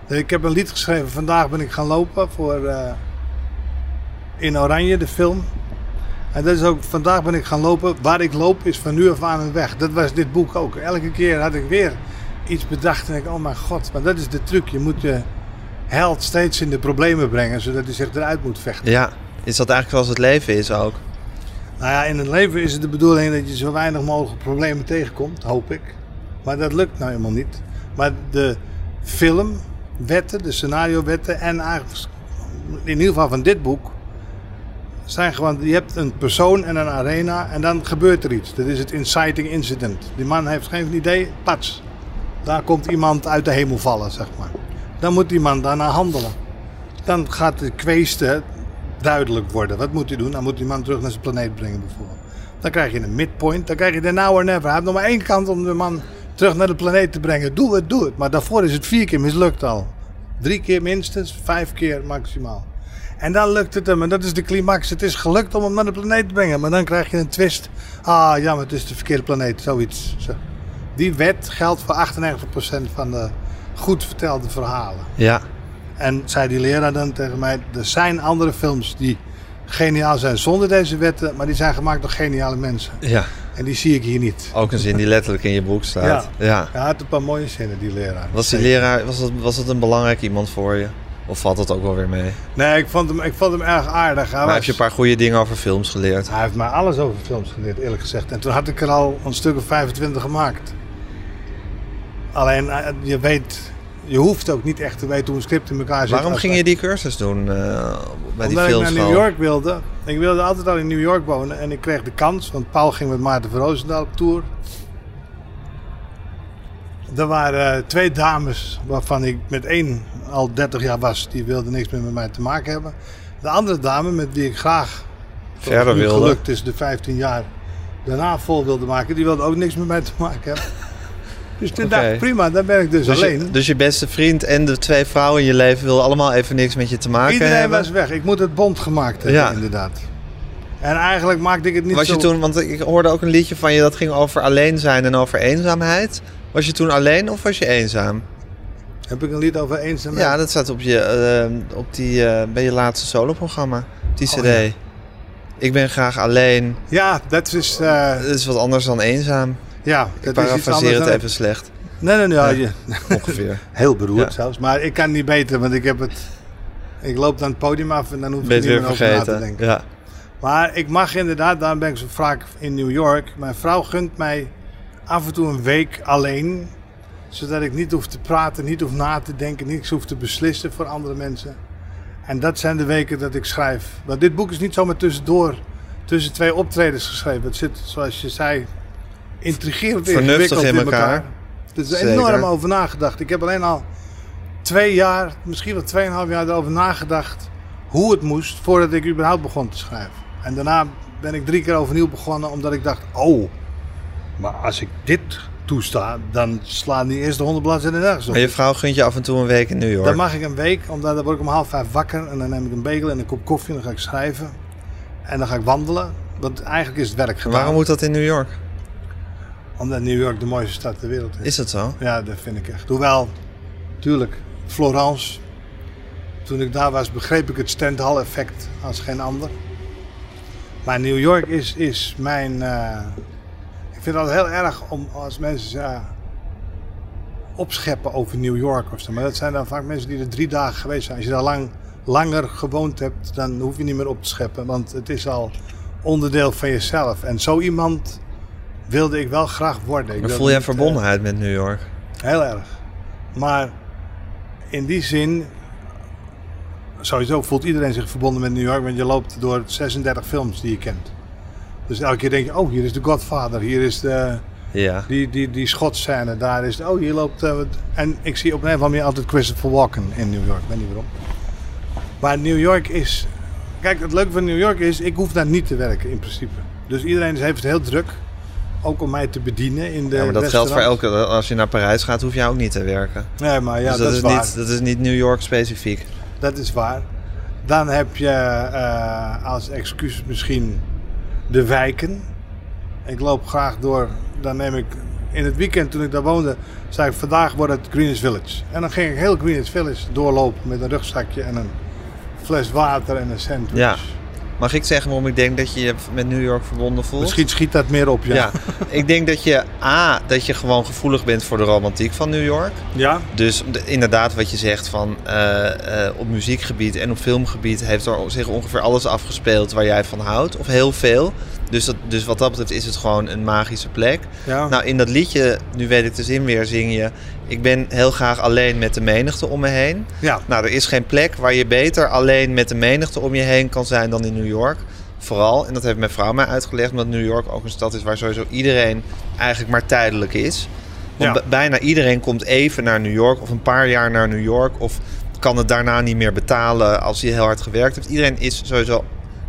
Ik heb een lied geschreven. Vandaag ben ik gaan lopen voor eh, In Oranje, de film. En dat is ook, vandaag ben ik gaan lopen. Waar ik loop is van nu af aan een weg. Dat was dit boek ook. Elke keer had ik weer iets bedacht en ik, oh mijn god, maar dat is de truc. Je moet je held steeds in de problemen brengen, zodat hij zich eruit moet vechten. Ja, is dat eigenlijk zoals het leven is ook? Nou ja, in het leven is het de bedoeling dat je zo weinig mogelijk problemen tegenkomt, hoop ik. Maar dat lukt nou helemaal niet. Maar de filmwetten, de scenario-wetten en eigenlijk in ieder geval van dit boek zijn gewoon, je hebt een persoon en een arena en dan gebeurt er iets. Dat is het inciting incident. Die man heeft geen idee, pats. Daar komt iemand uit de hemel vallen, zeg maar. Dan moet die man daarna handelen. Dan gaat de kweeste duidelijk worden. Wat moet hij doen? Dan moet die man terug naar zijn planeet brengen bijvoorbeeld. Dan krijg je een midpoint. Dan krijg je de now or never. Hij heeft nog maar één kant om de man terug naar de planeet te brengen. Doe het, doe het. Maar daarvoor is het vier keer mislukt al. Drie keer minstens, vijf keer maximaal. En dan lukt het hem. En dat is de climax. Het is gelukt om hem naar de planeet te brengen. Maar dan krijg je een twist. Ah, jammer, het is de verkeerde planeet. Zoiets. Zo. Die wet geldt voor 98% van de goed vertelde verhalen. Ja, En zei die leraar dan tegen mij: er zijn andere films die geniaal zijn zonder deze wetten, maar die zijn gemaakt door geniale mensen. ja. En die zie ik hier niet. Ook een zin die letterlijk in je boek staat. Ja. Hij had een paar mooie zinnen, die leraar. Was die leraar, was dat, was dat een belangrijk iemand voor je? Of valt dat ook wel weer mee? Nee, ik vond hem, ik vond hem erg aardig. Hij, Maar was- heb je een paar goede dingen over films geleerd? hij heeft mij alles over films geleerd, eerlijk gezegd. En toen had ik er al een stuk of 25 gemaakt. Alleen, eh, je weet, je hoeft ook niet echt te weten hoe een script in elkaar zit. Waarom ging je die cursus doen eh, bij die Omdat ik naar filmschool? New York wilde. Ik wilde altijd al in New York wonen. En ik kreeg de kans, want Paul ging met Maarten van Roosendaal op tour. Er waren eh, twee dames waarvan ik met één al 30 jaar was. Die wilde niks meer met mij te maken hebben. De andere dame met wie ik graag Verder wilde. gelukt is de 15 jaar daarna vol wilde maken. Die wilde ook niks met mij te maken hebben. Dus toen dacht ik, prima, dan ben ik dus, Dus alleen. je, dus je beste vriend en de twee vrouwen in je leven wilden allemaal even niks met je te maken Iedereen hebben? was weg. Ik moet het bond gemaakt hebben, Ja. inderdaad. En eigenlijk maakte ik het niet Was zo... je toen, want ik hoorde ook een liedje van je dat ging over alleen zijn en over eenzaamheid. Was je toen alleen of was je eenzaam? Heb ik een lied over eenzaamheid? Ja, dat staat op, je, eh, op die, eh, bij je laatste soloprogramma, op die Oh, cd. ja. Ik ben graag alleen. Ja, dat is... eh, Dat is wat anders dan eenzaam. Ja, Ik dat is iets parafraseer anders het even slecht, Nee, nee, nee. ja, ongeveer. heel beroerd Ja. zelfs. Maar ik kan niet beter, want ik heb het... Ik loop dan het podium af en dan hoef ik niet meer over na te denken. Ja. Maar ik mag inderdaad, daarom ben ik zo vaak in New York. Mijn vrouw gunt mij af en toe een week alleen. Zodat ik niet hoef te praten, niet hoef na te denken, niets hoef te beslissen voor andere mensen. En dat zijn de weken dat ik schrijf. Want dit boek is niet zomaar tussendoor, tussen twee optredens geschreven. Het zit, zoals je zei, intrigerend Vernuftig in elkaar. Er is Zeker. enorm over nagedacht. Ik heb alleen al twee jaar, misschien wel tweeënhalf jaar erover nagedacht hoe het moest voordat ik überhaupt begon te schrijven. En daarna ben ik drie keer overnieuw begonnen omdat ik dacht, oh, maar als ik dit toesta, dan slaan die eerste honderd bladzijden nergens op. Maar je vrouw gunt je af en toe een week in New York. Dan mag ik een week, omdat dan word ik om half vijf wakker en dan neem ik een bagel en een kop koffie en dan ga ik schrijven. En dan ga ik wandelen. Want eigenlijk is het werk gedaan. Waarom moet dat in New York? Omdat New York de mooiste stad ter wereld is. Is dat zo? Ja, dat vind ik echt. Hoewel, tuurlijk, Florence. Toen ik daar was, begreep ik het Stendhal-effect als geen ander. Maar New York is, is mijn. eh, ik vind het altijd heel erg om als mensen eh, opscheppen over New York of zo. Maar dat zijn dan vaak mensen die er drie dagen geweest zijn. Als je daar lang, langer gewoond hebt, dan hoef je niet meer op te scheppen. Want het is al onderdeel van jezelf. En zo iemand wilde ik wel graag worden. Ik Maar voel jij niet, eh, verbondenheid met New York? Heel erg. Maar in die zin, sowieso voelt iedereen zich verbonden met New York, want je loopt door 36 films die je kent. Dus elke keer denk je, oh hier is de Godfather, hier is de, Ja. die, die, die schotscène, daar is, oh hier loopt... eh, en ik zie op een of andere manier altijd Christopher Walken in New York, ik weet niet waarom. Maar New York is, kijk het leuke van New York is, ik hoef daar niet te werken in principe. Dus iedereen heeft het heel druk, ook om mij te bedienen in de Ja, maar dat geldt voor elke... Als je naar Parijs gaat, hoef je ook niet te werken. Nee, maar ja, dus dat, dat, is waar. niet, dat is niet New York specifiek. Dat is waar. Dan heb je eh, als excuus misschien de wijken. Ik loop graag door. Dan neem ik in het weekend toen ik daar woonde, zei ik vandaag wordt het Greenwich Village. En dan ging ik heel Greenwich Village doorlopen met een rugzakje en een fles water en een sandwich. Ja. Mag ik zeggen waarom ik denk dat je je met New York verbonden voelt? Misschien schiet dat meer op, ja. Ja. ik denk dat je A, dat je gewoon gevoelig bent voor de romantiek van New York. Ja? Dus de- inderdaad wat je zegt van eh, eh, op muziekgebied en op filmgebied heeft er zich ongeveer alles afgespeeld waar jij van houdt. Of heel veel. Dus, dat, dus wat dat betreft is het gewoon een magische plek. Ja. Nou, in dat liedje, nu weet ik de zin weer, zing je... Ik ben heel graag alleen met de menigte om me heen. ja. Nou, er is geen plek waar je beter alleen met de menigte om je heen kan zijn dan in New York. Vooral, en dat heeft mijn vrouw mij uitgelegd, omdat New York ook een stad is waar sowieso iedereen eigenlijk maar tijdelijk is. Want Ja. bijna iedereen komt even naar New York of een paar jaar naar New York of kan het daarna niet meer betalen als hij heel hard gewerkt heeft. Iedereen is sowieso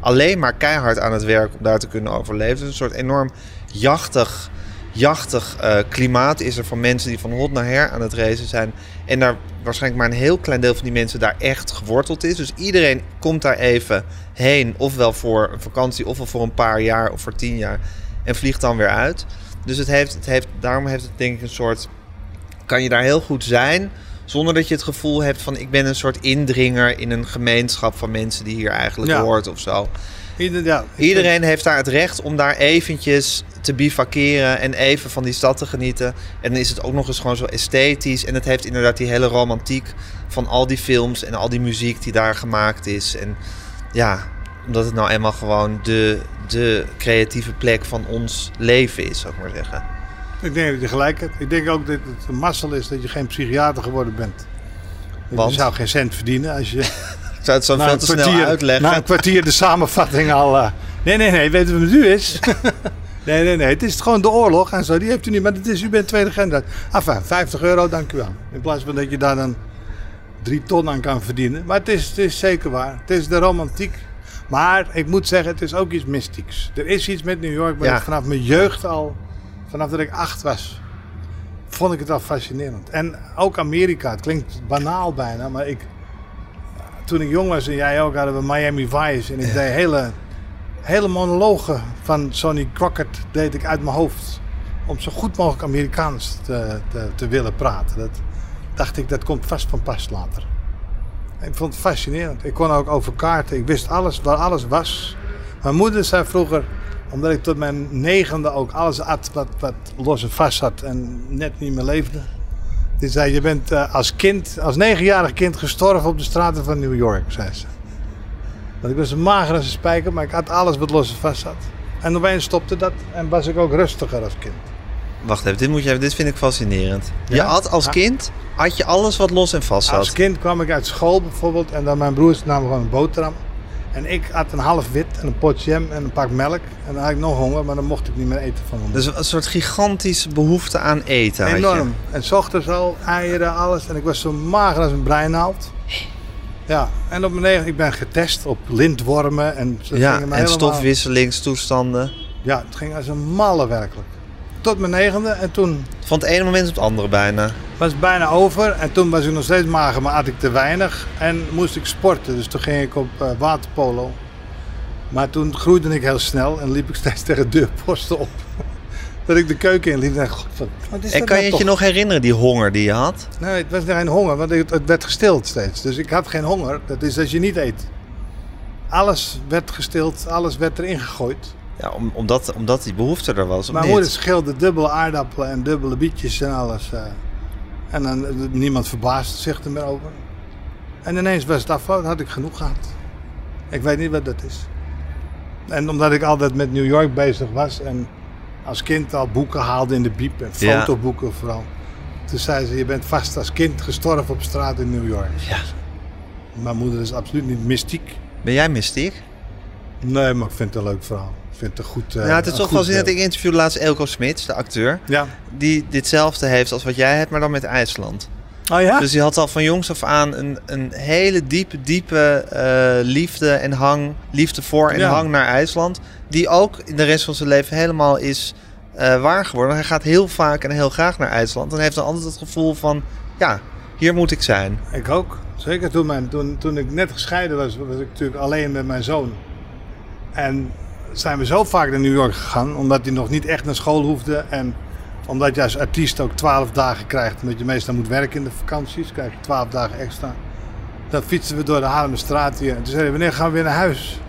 alleen maar keihard aan het werk om daar te kunnen overleven. Een soort enorm jachtig, jachtig eh, klimaat is er van mensen die van hot naar her aan het racen zijn. En daar waarschijnlijk maar een heel klein deel van die mensen daar echt geworteld is. Dus iedereen komt daar even heen, ofwel voor een vakantie, ofwel voor een paar jaar of voor tien jaar. En vliegt dan weer uit. Dus het heeft, het heeft, daarom heeft het denk ik een soort... Kan je daar heel goed zijn, zonder dat je het gevoel hebt van... ik ben een soort indringer in een gemeenschap van mensen die hier eigenlijk Ja. hoort of zo. Ieder, ja. ik Iedereen heeft daar het recht om daar eventjes te bivakeren en even van die stad te genieten. En dan is het ook nog eens gewoon zo esthetisch. En het heeft inderdaad die hele romantiek van al die films en al die muziek die daar gemaakt is. En ja, omdat het nou eenmaal gewoon de, de creatieve plek van ons leven is, zou ik maar zeggen. Ik denk dat je gelijk hebt. Ik denk ook dat het een mazzel is dat je geen psychiater geworden bent. Want? Je zou geen cent verdienen als je Ik zou het zo veel snel kwartier- uitleggen. Na een kwartier de samenvatting al. eh, nee, nee, nee, weet je wat het nu is? nee, nee, nee. Het is gewoon de oorlog en zo. Die heeft u niet. Maar het is, u bent tweede generatie. Enfin, 50 euro, dank u wel. In plaats van dat je daar dan drie ton aan kan verdienen. Maar het is, het is zeker waar. Het is de romantiek. Maar ik moet zeggen, het is ook iets mystieks. Er is iets met New York waar Ja. ik vanaf mijn jeugd al, vanaf dat ik acht was, vond ik het al fascinerend. En ook Amerika. Het klinkt banaal bijna, maar ik, toen ik jong was en jij ook, hadden we Miami Vice. En ik deed hele, hele monologen van Sonny Crockett deed ik uit mijn hoofd. Om zo goed mogelijk Amerikaans te, te, te willen praten. Dat dacht ik, dat komt vast van pas later. En ik vond het fascinerend. Ik kon ook over kaarten. Ik wist alles, waar alles was. Mijn moeder zei vroeger, omdat ik tot mijn negende ook alles at wat, wat los en vast zat en net niet meer leefde. Die zei, je bent eh, als kind, als negenjarig kind gestorven op de straten van New York, zei ze. Want ik was een mager als een spijker, maar ik had alles wat los en vast zat. En opeens stopte dat en was ik ook rustiger als kind. Wacht even, dit, moet je even, dit vind ik fascinerend. Je had als Ah. kind had je alles wat los en vast zat. Als kind kwam ik uit school bijvoorbeeld en dan mijn broers namen gewoon een boterham. En ik had een half wit en een pot jam en een pak melk. En dan had ik nog honger, maar dan mocht ik niet meer eten van moeder. Dus een soort gigantische behoefte aan eten. Enorm. En s ochtends al, eieren, alles. En ik was zo mager als een breinaald. Ja, en op mijn negen, ik ben getest op lintwormen. En, ze Ja, en helemaal- stofwisselingstoestanden. Ja, het ging als een malle werkelijk. Tot mijn negende en toen Van het ene moment op het andere bijna. Was bijna over. En toen was ik nog steeds mager, maar at ik te weinig. En moest ik sporten. Dus toen ging ik op eh, waterpolo. Maar toen groeide ik heel snel en liep ik steeds tegen deurposten op. dat ik de keuken in liep en dacht, god, wat, wat is En dat kan nou je het je nog herinneren, die honger die je had? Nee, het was geen honger, want het, het werd gestild steeds. Dus ik had geen honger. Dat is als je niet eet. Alles werd gestild, alles werd erin gegooid. Ja, om, omdat, omdat die behoefte er was, Mijn moeder schilde dubbele aardappelen en dubbele bietjes en alles. eh. En dan, eh, niemand verbaasde zich er meer over. En ineens was het afval, had ik genoeg gehad. Ik weet niet wat dat is. En omdat ik altijd met New York bezig was en als kind al boeken haalde in de biep en Ja. fotoboeken vooral. Toen zei ze, je bent vast als kind gestorven op straat in New York. Ja. Mijn moeder is absoluut niet mystiek. Ben jij mystiek? Nee, maar ik vind het een leuk verhaal. Ik vind het een goed eh, ja, het is toch wel zin dat beeld. ik interviewde laatst Elko Smits, de acteur. Ja. Die ditzelfde heeft als wat jij hebt, maar dan met IJsland. Oh ja? Dus die had al van jongs af aan een, een hele diepe, diepe eh, liefde en hang, liefde voor en Ja. hang naar IJsland. Die ook in de rest van zijn leven helemaal is eh, waar geworden. Hij gaat heel vaak en heel graag naar IJsland. En heeft dan altijd het gevoel van, ja, hier moet ik zijn. Ik ook. Zeker toen, mijn, toen, toen ik net gescheiden was, was ik natuurlijk alleen met mijn zoon. En zijn we zo vaak naar New York gegaan, omdat hij nog niet echt naar school hoefde. En omdat je als artiest ook twaalf dagen krijgt, omdat je meestal moet werken in de vakanties, krijg je twaalf dagen extra. Dan fietsen we door de Haarlemmerstraat hier. En toen zei hij, wanneer gaan we weer naar huis?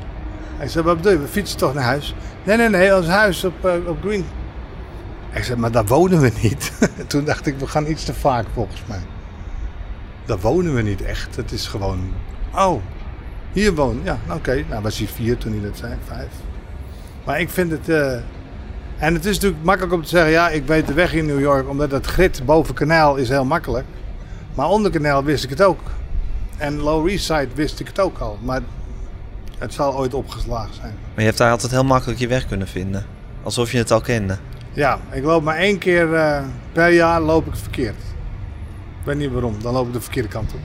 Ik zei, wat bedoel je, we fietsen toch naar huis? Nee, nee, nee, ons huis op, eh, op Green. Ik zei, maar daar wonen we niet. toen dacht ik, we gaan iets te vaak volgens mij. Daar wonen we niet echt. Het is gewoon. Oh, hier wonen. Ja, oké. Nou, was hij vier toen hij dat zei, vijf. Maar ik vind het. eh, En het is natuurlijk makkelijk om te zeggen: ja, ik weet de weg in New York, omdat dat grid boven kanaal is heel makkelijk. Maar onder kanaal wist ik het ook. En Lower East Side wist ik het ook al. Maar het zal ooit opgeslagen zijn. Maar je hebt daar altijd heel makkelijk je weg kunnen vinden. Alsof je het al kende. Ja, ik loop maar één keer eh, per jaar loop ik verkeerd. Ik weet niet waarom, dan loop ik de verkeerde kant op.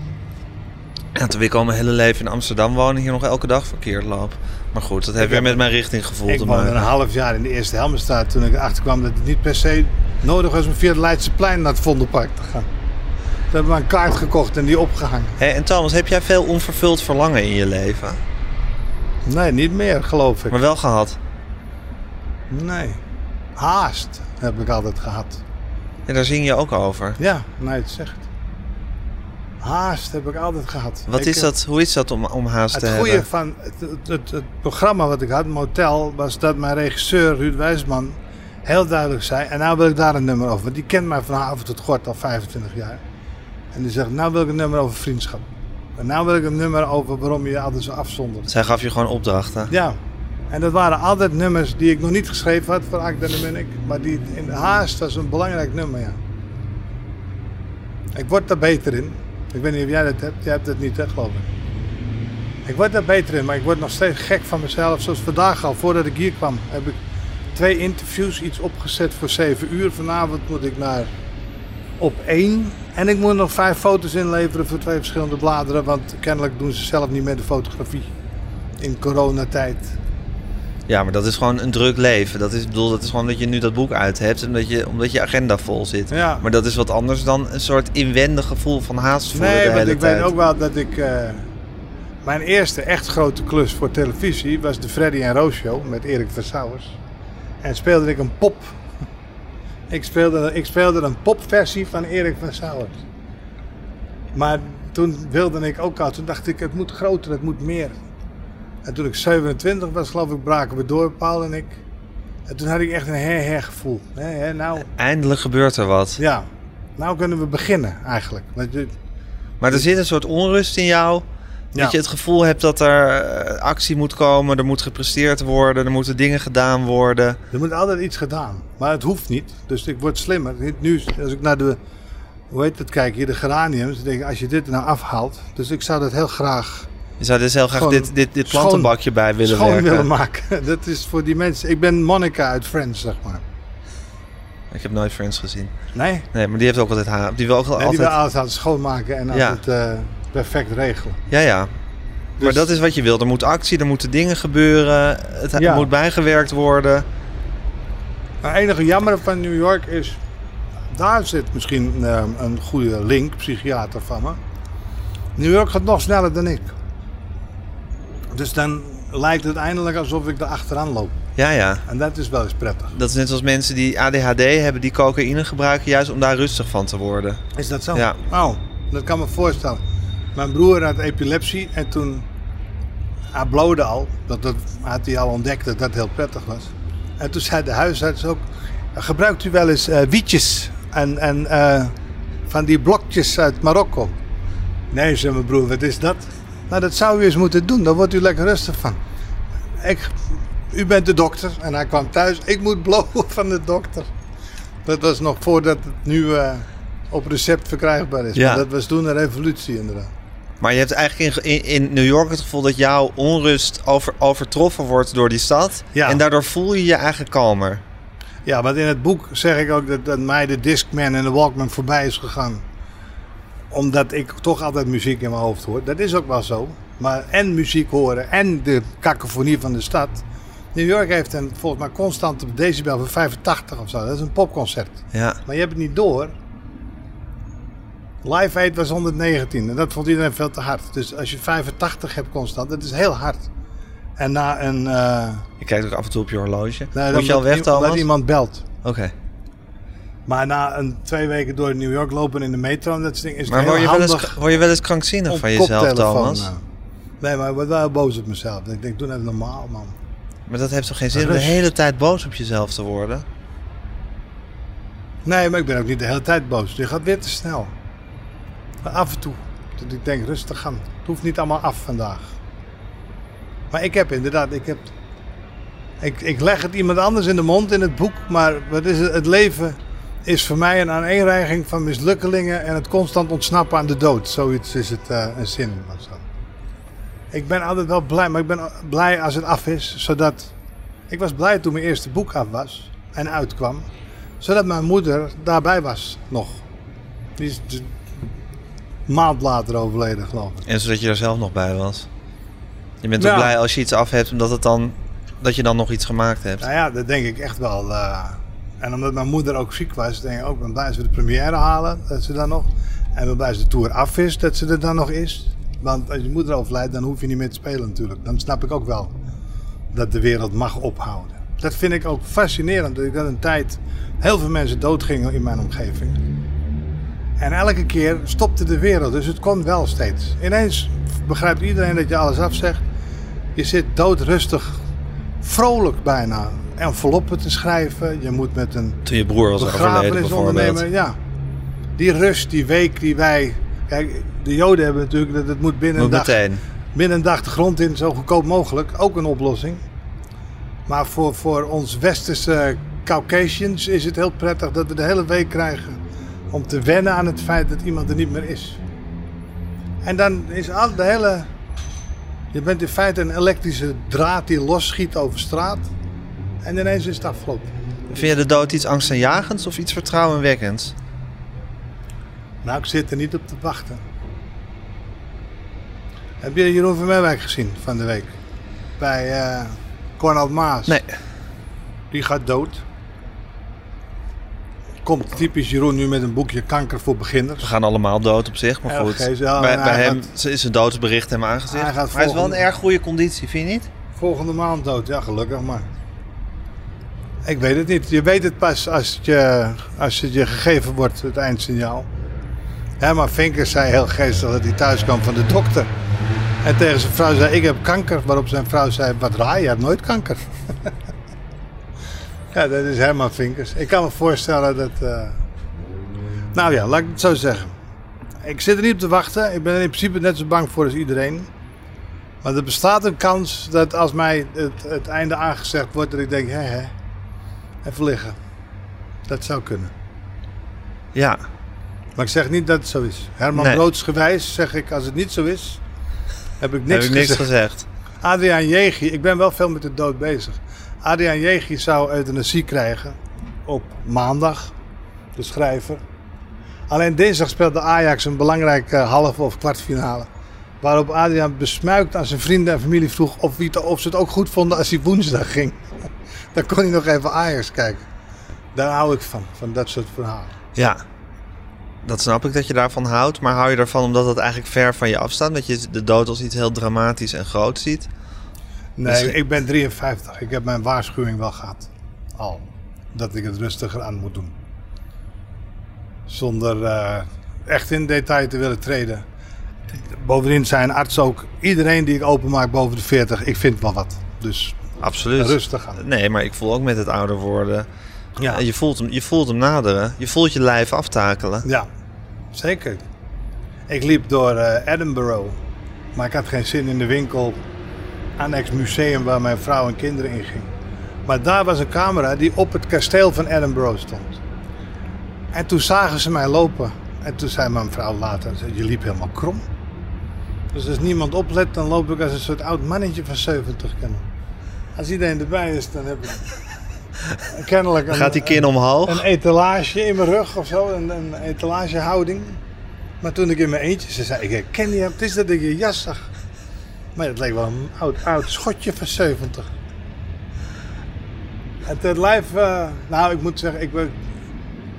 Ja, terwijl ik al mijn hele leven in Amsterdam woon en hier nog elke dag verkeerd loop. Maar goed, dat heeft weer heb- met mijn richtinggevoel Ik te woonde een half jaar in de Eerste Helmenstraat toen ik erachter kwam dat het niet per se nodig was om via het Leidseplein naar het Vondelpark te gaan. Toen hebben we een kaart gekocht en die opgehangen. Hey, en Thomas, heb jij veel onvervuld verlangen in je leven? Nee, niet meer geloof ik. Maar wel gehad. Nee. Haast heb ik altijd gehad. En daar zing je ook over. Ja, je het zegt. Haast heb ik altijd gehad. Wat Ik, is eh, dat, hoe is dat om, om haast te Het goede hebben? van het, het, het- programma wat ik had, Motel, was dat mijn regisseur Ruud Wijsman heel duidelijk zei. En nou wil ik daar een nummer over. Want die kent mij van avond tot gort al 25 jaar. En die zegt, nou wil ik een nummer over vriendschap. En nou wil ik een nummer over waarom je je altijd zo afzondert. Zij gaf je gewoon opdrachten. Ja. En dat waren altijd nummers die ik nog niet geschreven had voor Akda de Munnik. Maar die in haast was een belangrijk nummer, ja. Ik word daar beter in. Ik weet niet of jij dat hebt. Jij hebt het niet, hè, geloof ik. Ik word daar beter in, maar ik word nog steeds gek van mezelf. Zoals vandaag al, voordat ik hier kwam, heb ik twee interviews, iets opgezet voor 7 uur. Vanavond moet ik naar op één. En ik moet nog vijf foto's inleveren voor twee verschillende bladeren. Want kennelijk doen ze zelf niet meer de fotografie in coronatijd. Ja, maar dat is gewoon een druk leven. Dat is, ik bedoel, dat is gewoon dat je nu dat boek uit hebt. Omdat je, omdat je agenda vol zit. Ja. Maar dat is wat anders dan een soort inwendig gevoel van haast voelen Nee, de want ik tijd. weet ook wel dat ik... eh, mijn eerste echt grote klus voor televisie was de Freddy en Roos Show met Erik Versauwers. En speelde ik een pop. Ik speelde, ik speelde een popversie van Erik Versauwers. Maar toen wilde ik ook al, toen dacht ik het moet groter, het moet meer. En toen ik 27 was, geloof ik, braken we door, Paul en ik. En toen had ik echt een her-her gevoel. Nou, Eindelijk gebeurt er wat. ja, nou kunnen we beginnen eigenlijk. Want je, Maar er zit een soort onrust in jou. Ja. Dat je het gevoel hebt dat er eh, actie moet komen. Er moet gepresteerd worden. Er moeten dingen gedaan worden. Er moet altijd iets gedaan, maar het hoeft niet. Dus ik word slimmer. Nu, als ik naar de, hoe heet het, kijk hier, de geraniums, dan denk ik, als je dit nou afhaalt. Dus ik zou dat heel graag Je zou dus heel graag Gewoon dit, dit, dit schoon- plantenbakje bij willen schoon werken. willen maken. Dat is voor die mensen. Ik ben Monica uit Friends, zeg maar. Ik heb nooit Friends gezien. Nee, Nee, maar die heeft ook altijd haar. Die wil ook nee die altijd. wil alles aan het schoonmaken en Ja. altijd eh, perfect regelen. Ja, ja. maar Dus- dat is wat je wil. Er moet actie, er moeten dingen gebeuren. Het Ja. moet bijgewerkt worden. Het enige jammer van New York is, daar zit misschien eh, een goede link, psychiater van me. New York gaat nog sneller dan ik. Dus dan lijkt het eindelijk alsof ik er achteraan loop. Ja, ja. En dat is wel eens prettig. Dat is net als mensen die ADHD hebben, die cocaïne gebruiken juist om daar rustig van te worden. Is dat zo? Ja. Oh, dat kan me voorstellen. Mijn broer had epilepsie en toen... Hij blode al. Dat, dat had hij al ontdekt dat dat heel prettig was. En toen zei de huisarts ook... Gebruikt u wel eens eh, wietjes en, en eh, van die blokjes uit Marokko? Nee, zei mijn broer, wat is dat? Nou, dat zou u eens moeten doen. Dan wordt u lekker rustig van. Ik, u bent de dokter. En hij kwam thuis. Ik moet blowen van de dokter. Dat was nog voordat het nu eh, op recept verkrijgbaar is. Ja. Maar dat was toen een revolutie inderdaad. Maar je hebt eigenlijk in, in, in New York het gevoel dat jouw onrust over, overtroffen wordt door die stad. Ja. En daardoor voel je je eigenlijk kalmer. Ja, want in het boek zeg ik ook dat, dat mij de Discman en de Walkman voorbij is gegaan. Omdat ik toch altijd muziek in mijn hoofd hoor. Dat is ook wel zo. Maar en muziek horen en de kakofonie van de stad. New York heeft een volgens mij constante decibel van 85 of zo. Dat is een popconcert. Ja. Maar je hebt het niet door. Live Aid was 119 en dat vond iedereen veel te hard. Dus als je 85 hebt constant, dat is heel hard. En na een... eh, Je kijkt ook af en toe op je horloge. nou, Moet je al weg, iemand- dat Thomas? iemand belt. Oké. Maar na een twee weken door New York lopen in de metro en dat soort dingen is het Maar heel je, wel eens, handig word je wel eens krankzinnig van jezelf, Thomas? nou. Nee, maar ik word wel heel boos op mezelf. Ik denk, doe even normaal, man. Maar dat heeft toch geen zin om de hele tijd boos op jezelf te worden? Nee, maar ik ben ook niet de hele tijd boos. Je gaat weer te snel. Maar af en toe. Dat ik denk, rustig gaan. Het hoeft niet allemaal af vandaag. Maar ik heb inderdaad, ik heb... Ik, ik leg het iemand anders in de mond in het boek, maar wat is het? het leven is voor mij een aaneenreiging van mislukkelingen en het constant ontsnappen aan de dood. Zoiets is het eh, een zin of zo. Ik ben altijd wel blij, maar ik ben blij als het af is, zodat... Ik was blij toen mijn eerste boek af was en uitkwam zodat mijn moeder daarbij was nog. Die is een maand later overleden, geloof ik. En zodat je er zelf nog bij was. Je bent ook blij als je iets af hebt, omdat het dan, dat je dan nog iets gemaakt hebt. Nou ja, dat denk ik echt wel. eh. En omdat mijn moeder ook ziek was, denk ik ook, ik ben blij als we de première halen, dat ze dan nog. En ben blij als de tour af is, dat ze er dan nog is. Want als je moeder overlijdt, dan hoef je niet meer te spelen natuurlijk. Dan snap ik ook wel dat de wereld mag ophouden. Dat vind ik ook fascinerend, dat ik dat een tijd heel veel mensen doodgingen in mijn omgeving. En elke keer stopte de wereld, dus het kon wel steeds. Ineens begrijpt iedereen dat je alles afzegt. Je zit doodrustig, vrolijk bijna, enveloppen te schrijven. Je moet met een Toen je broer was overleden bijvoorbeeld. ja. Die rust, die week die wij... Kijk, de Joden hebben natuurlijk dat het moet binnen Moet een dag meteen. binnen een dag de grond in, zo goedkoop mogelijk. Ook een oplossing. Maar voor, voor ons westerse Caucasians is het heel prettig dat we de hele week krijgen om te wennen aan het feit dat iemand er niet meer is. En dan is al de hele. Je bent in feite een elektrische draad die losschiet over straat. En ineens is het afgelopen. Vind je de dood iets angstaanjagends of iets vertrouwenwekkends? Nou, ik zit er niet op te wachten. Heb je Jeroen van Merwijk gezien van de week? Bij eh Cornel Maas. Nee. Die gaat dood. Komt typisch Jeroen nu met een boekje Kanker voor We beginners. gaan allemaal dood op zich, maar goed. bij hem is een doodsbericht hem aangezegd. Hij gaat maar hij is wel een erg goede conditie, vind je niet? Volgende maand dood, ja gelukkig maar. Ik weet het niet. Je weet het pas als het je, als je gegeven wordt, het eindsignaal. Herman Vinkers zei heel geestig dat hij thuis kwam van de dokter. En tegen zijn vrouw zei, ik heb kanker. Waarop zijn vrouw zei, wat raar, je hebt nooit kanker. ja, dat is Herman Vinkers. Ik kan me voorstellen dat... eh, Nou ja, laat ik het zo zeggen. Ik zit er niet op te wachten. Ik ben er in principe net zo bang voor als iedereen. Maar er bestaat een kans dat als mij het, het einde aangezegd wordt, dat ik denk, hè hè, even liggen. Dat zou kunnen. Ja. Maar ik zeg niet dat het zo is. Herman Nee. Broodsgewijs zeg ik, als het niet zo is, heb ik niks, heb ik niks gezegd. gezegd. Adriaan Jegi, ik ben wel veel met de dood bezig. Adriaan Jegi zou euthanasie krijgen op maandag, de schrijver. Alleen dinsdag speelde Ajax een belangrijke halve of kwartfinale. Waarop Adriaan besmuikt aan zijn vrienden en familie vroeg of, het- of ze het ook goed vonden als hij woensdag ging. Dan kon hij nog even Ajax kijken. Daar hou ik van, van dat soort verhalen. Ja. Dat snap ik dat je daarvan houdt. Maar hou je ervan omdat het eigenlijk ver van je afstaat? Dat je de dood als iets heel dramatisch en groot ziet? Nee, Dus- ik ben 53. Ik heb mijn waarschuwing wel gehad. Al. Dat ik het rustiger aan moet doen. Zonder eh, echt in detail te willen treden. Bovendien zijn artsen ook... Iedereen die ik openmaak boven de 40, ik vind wel wat. Dus Absoluut. rustig aan. Nee, maar ik voel ook met het ouder worden. Ja. Je, voelt hem, je voelt hem naderen. Je voelt je lijf aftakelen. Ja, zeker. Ik liep door eh, Edinburgh, maar ik had geen zin in de winkel annex museum waar mijn vrouw en kinderen in gingen. Maar daar was een camera die op het kasteel van Edinburgh stond. En toen zagen ze mij lopen. En toen zei mijn vrouw later, je liep helemaal krom. Dus als niemand oplet, dan loop ik als een soort oud mannetje van 70 kennen. Als iedereen erbij is, dan heb ik kennelijk een, gaat die kin omhoog. een etalage in mijn rug of zo, een, een etalagehouding. Maar toen ik in mijn eentje, ze zei, ik herken je, het is dat ik je jas zag. Maar het leek wel een oud, oud schotje van 70. Het, het lijf, eh, nou ik moet zeggen, ik ben,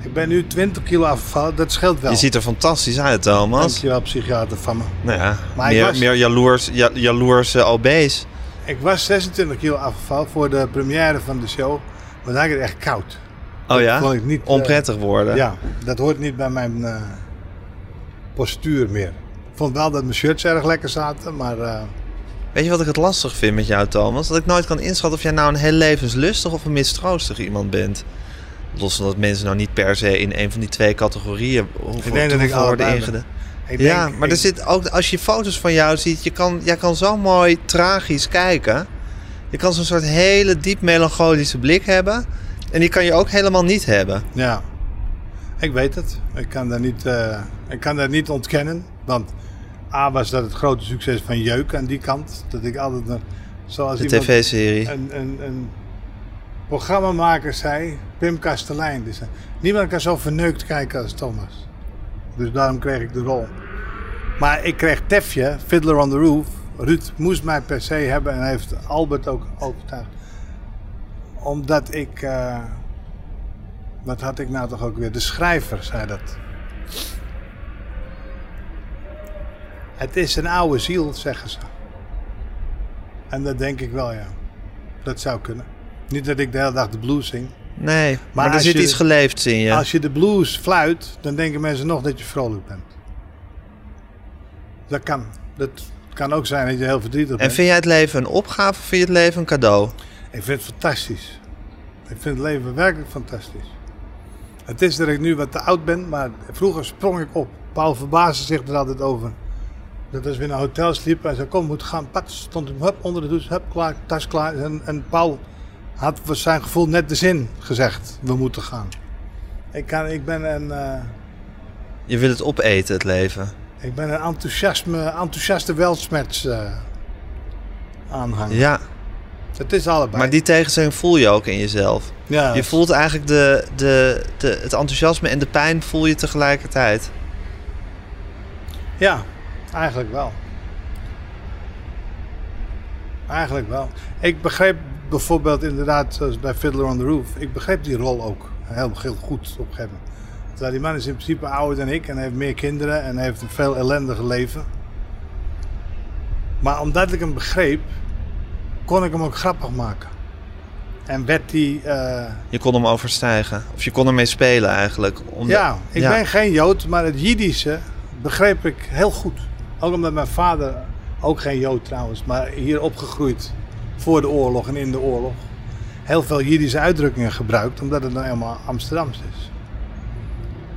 ik ben nu 20 kilo afgevallen, dat scheelt wel. Je ziet er fantastisch uit, Thomas. Dankjewel psychiater van me. Nou ja, Maar meer, was- meer jaloers, ja, jaloers eh, obese. Ik was 26 kilo afgevallen voor de première van de show, maar daar het echt koud. Oh ja? vond ik niet, eh, Onprettig worden. Ja, dat hoort niet bij mijn eh, postuur meer. Ik vond wel dat mijn shirts erg lekker zaten, maar eh, Weet je wat ik het lastig vind met jou, Thomas? Dat ik nooit kan inschatten of jij nou een heel levenslustig of een mistroostig iemand bent. Los van dat mensen nou niet per se in een van die twee categorieën hoeven, Ik denk dat ik hoeven worden ingedaan. Ik Ja, denk, maar ik- er zit ook, als je foto's van jou ziet, je kan, jij kan zo mooi tragisch kijken. Je kan zo'n soort hele diep melancholische blik hebben. En die kan je ook helemaal niet hebben. Ja, ik weet het. Ik kan dat niet, eh, ik kan dat niet ontkennen. Want A was dat het grote succes van Jeuk aan die kant. Dat ik altijd, een- zoals De tv-serie. een, een, een programmamaker zei, Pim Kastelein. Die zei, niemand kan zo verneukt kijken als Thomas. Dus daarom kreeg ik de rol. Maar ik kreeg Tefje, Fiddler on the Roof. Ruud moest mij per se hebben en heeft Albert ook overtuigd. Omdat ik... eh, wat had ik nou toch ook weer? De schrijver zei dat. Het is een oude ziel, zeggen ze. En dat denk ik wel, ja. Dat zou kunnen. Niet dat ik de hele dag de blues zing. Nee, maar, er zit je- iets geleefds in je. Als je de blues fluit, dan denken mensen nog dat je vrolijk bent. Dat kan. Dat kan ook zijn dat je heel verdrietig En bent. vind jij het leven een opgave of vind je het leven een cadeau? Ik vind het fantastisch. Ik vind het leven werkelijk fantastisch. Het is dat ik nu wat te oud ben, maar vroeger sprong ik op. Paul verbaasde zich er altijd over. Dat als we in een hotel sliepen en zei, kom, we moeten gaan. Pat, stond hem hup, onder de douche, hup, klaar, tas klaar. En, en Paul had zijn gevoel net de zin gezegd, we moeten gaan. Ik, kan, ik ben een, eh, Je wil het opeten, het leven. ik ben een enthousiasme, enthousiaste weltsmerts eh aanhanger. Ja, Het is allebei. maar die tegenstelling voel je ook in jezelf. ja, Je voelt eigenlijk de, de, de, het enthousiasme en de pijn voel je tegelijkertijd. Ja, eigenlijk wel. Eigenlijk wel. Ik begreep bijvoorbeeld inderdaad, zoals bij Fiddler on the Roof, ik begreep die rol ook heel, heel goed op een gegeven moment. Terwijl die man is in principe ouder dan ik en heeft meer kinderen en heeft een veel ellendiger leven. Maar omdat ik hem begreep, kon ik hem ook grappig maken. En werd die... eh, Je kon hem overstijgen. Of je kon ermee spelen eigenlijk. Omdat- Ja, ik ja. ben geen Jood, maar het Jiddische begreep ik heel goed. Ook omdat mijn vader, ook geen Jood trouwens, maar hier opgegroeid voor de oorlog en in de oorlog, heel veel Jiddische uitdrukkingen gebruikt, omdat het nou helemaal Amsterdams is.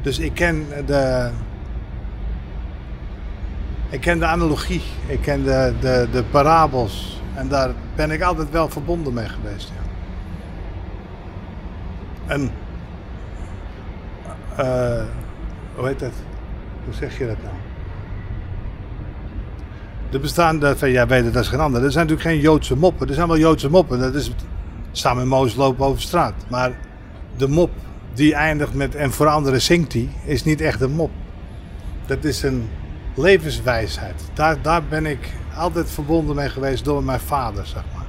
Dus ik ken de, ik ken de analogie, ik ken de, de, de parabels en daar ben ik altijd wel verbonden mee geweest. Ja. En eh, hoe heet dat? Hoe zeg je dat nou? Er bestaan, dat, ja, weet het, is geen ander. Er zijn natuurlijk geen Joodse moppen. Er zijn wel Joodse moppen. Dat is samen en Moos lopen over straat. Maar de mop die eindigt met en voor anderen zingt hij, is niet echt een mop. Dat is een levenswijsheid. Daar, daar ben ik altijd verbonden mee geweest door mijn vader, zeg maar.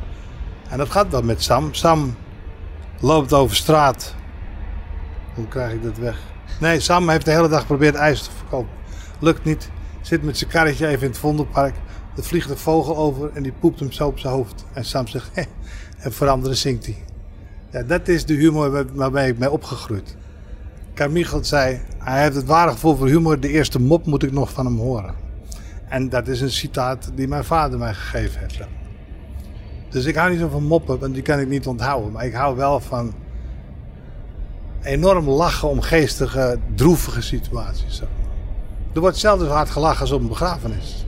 En dat gaat wel met Sam. Sam loopt over straat. Hoe krijg ik dat weg? Nee, Sam heeft de hele dag geprobeerd ijs te verkopen. Lukt niet. Zit met zijn karretje even in het Vondelpark. Er vliegt een vogel over en die poept hem zo op zijn hoofd. En Sam zegt, hé, en voor anderen zingt hij. Ja, dat is de humor waar- waarmee ik ben opgegroeid. Carmichael zei, hij heeft het ware gevoel voor humor. De eerste mop moet ik nog van hem horen. En dat is een citaat die mijn vader mij gegeven heeft. Dus ik hou niet zo van moppen, want die kan ik niet onthouden. Maar ik hou wel van enorm lachen om geestige, droevige situaties. Er wordt zo hard gelachen als op een begrafenis.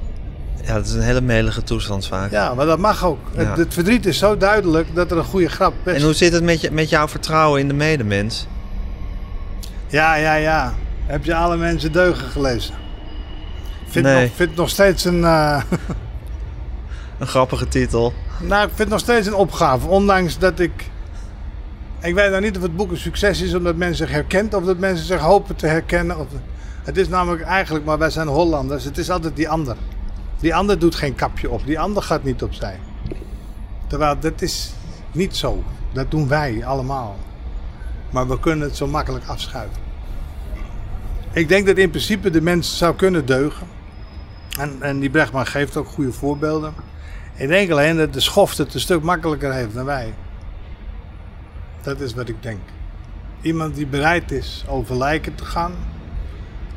Ja, dat is een hele melige toestand vaak. Ja, maar dat mag ook. Ja. Het, het verdriet is zo duidelijk dat er een goede grap is. En hoe zit het met, je, met jouw vertrouwen in de medemens? Ja, ja, ja. Heb je alle mensen deugen gelezen? Vind, Nee. nog, vind nog steeds een... eh, Een grappige titel. nou, ik vind het nog steeds een opgave. Ondanks dat ik... Ik weet nou niet of het boek een succes is omdat mensen zich herkent... of dat mensen zich hopen te herkennen. Of, het is namelijk eigenlijk, maar wij zijn Hollanders... het is altijd die ander. Die ander doet geen kapje op. Die ander gaat niet opzij. Terwijl dat is niet zo. Dat doen wij allemaal. Maar we kunnen het zo makkelijk afschuiven. Ik denk dat in principe de mens zou kunnen deugen. En, en die Brechtman geeft ook goede voorbeelden. Ik denk alleen dat de schoft het een stuk makkelijker heeft dan wij. Dat is wat ik denk. Iemand die bereid is over lijken te gaan,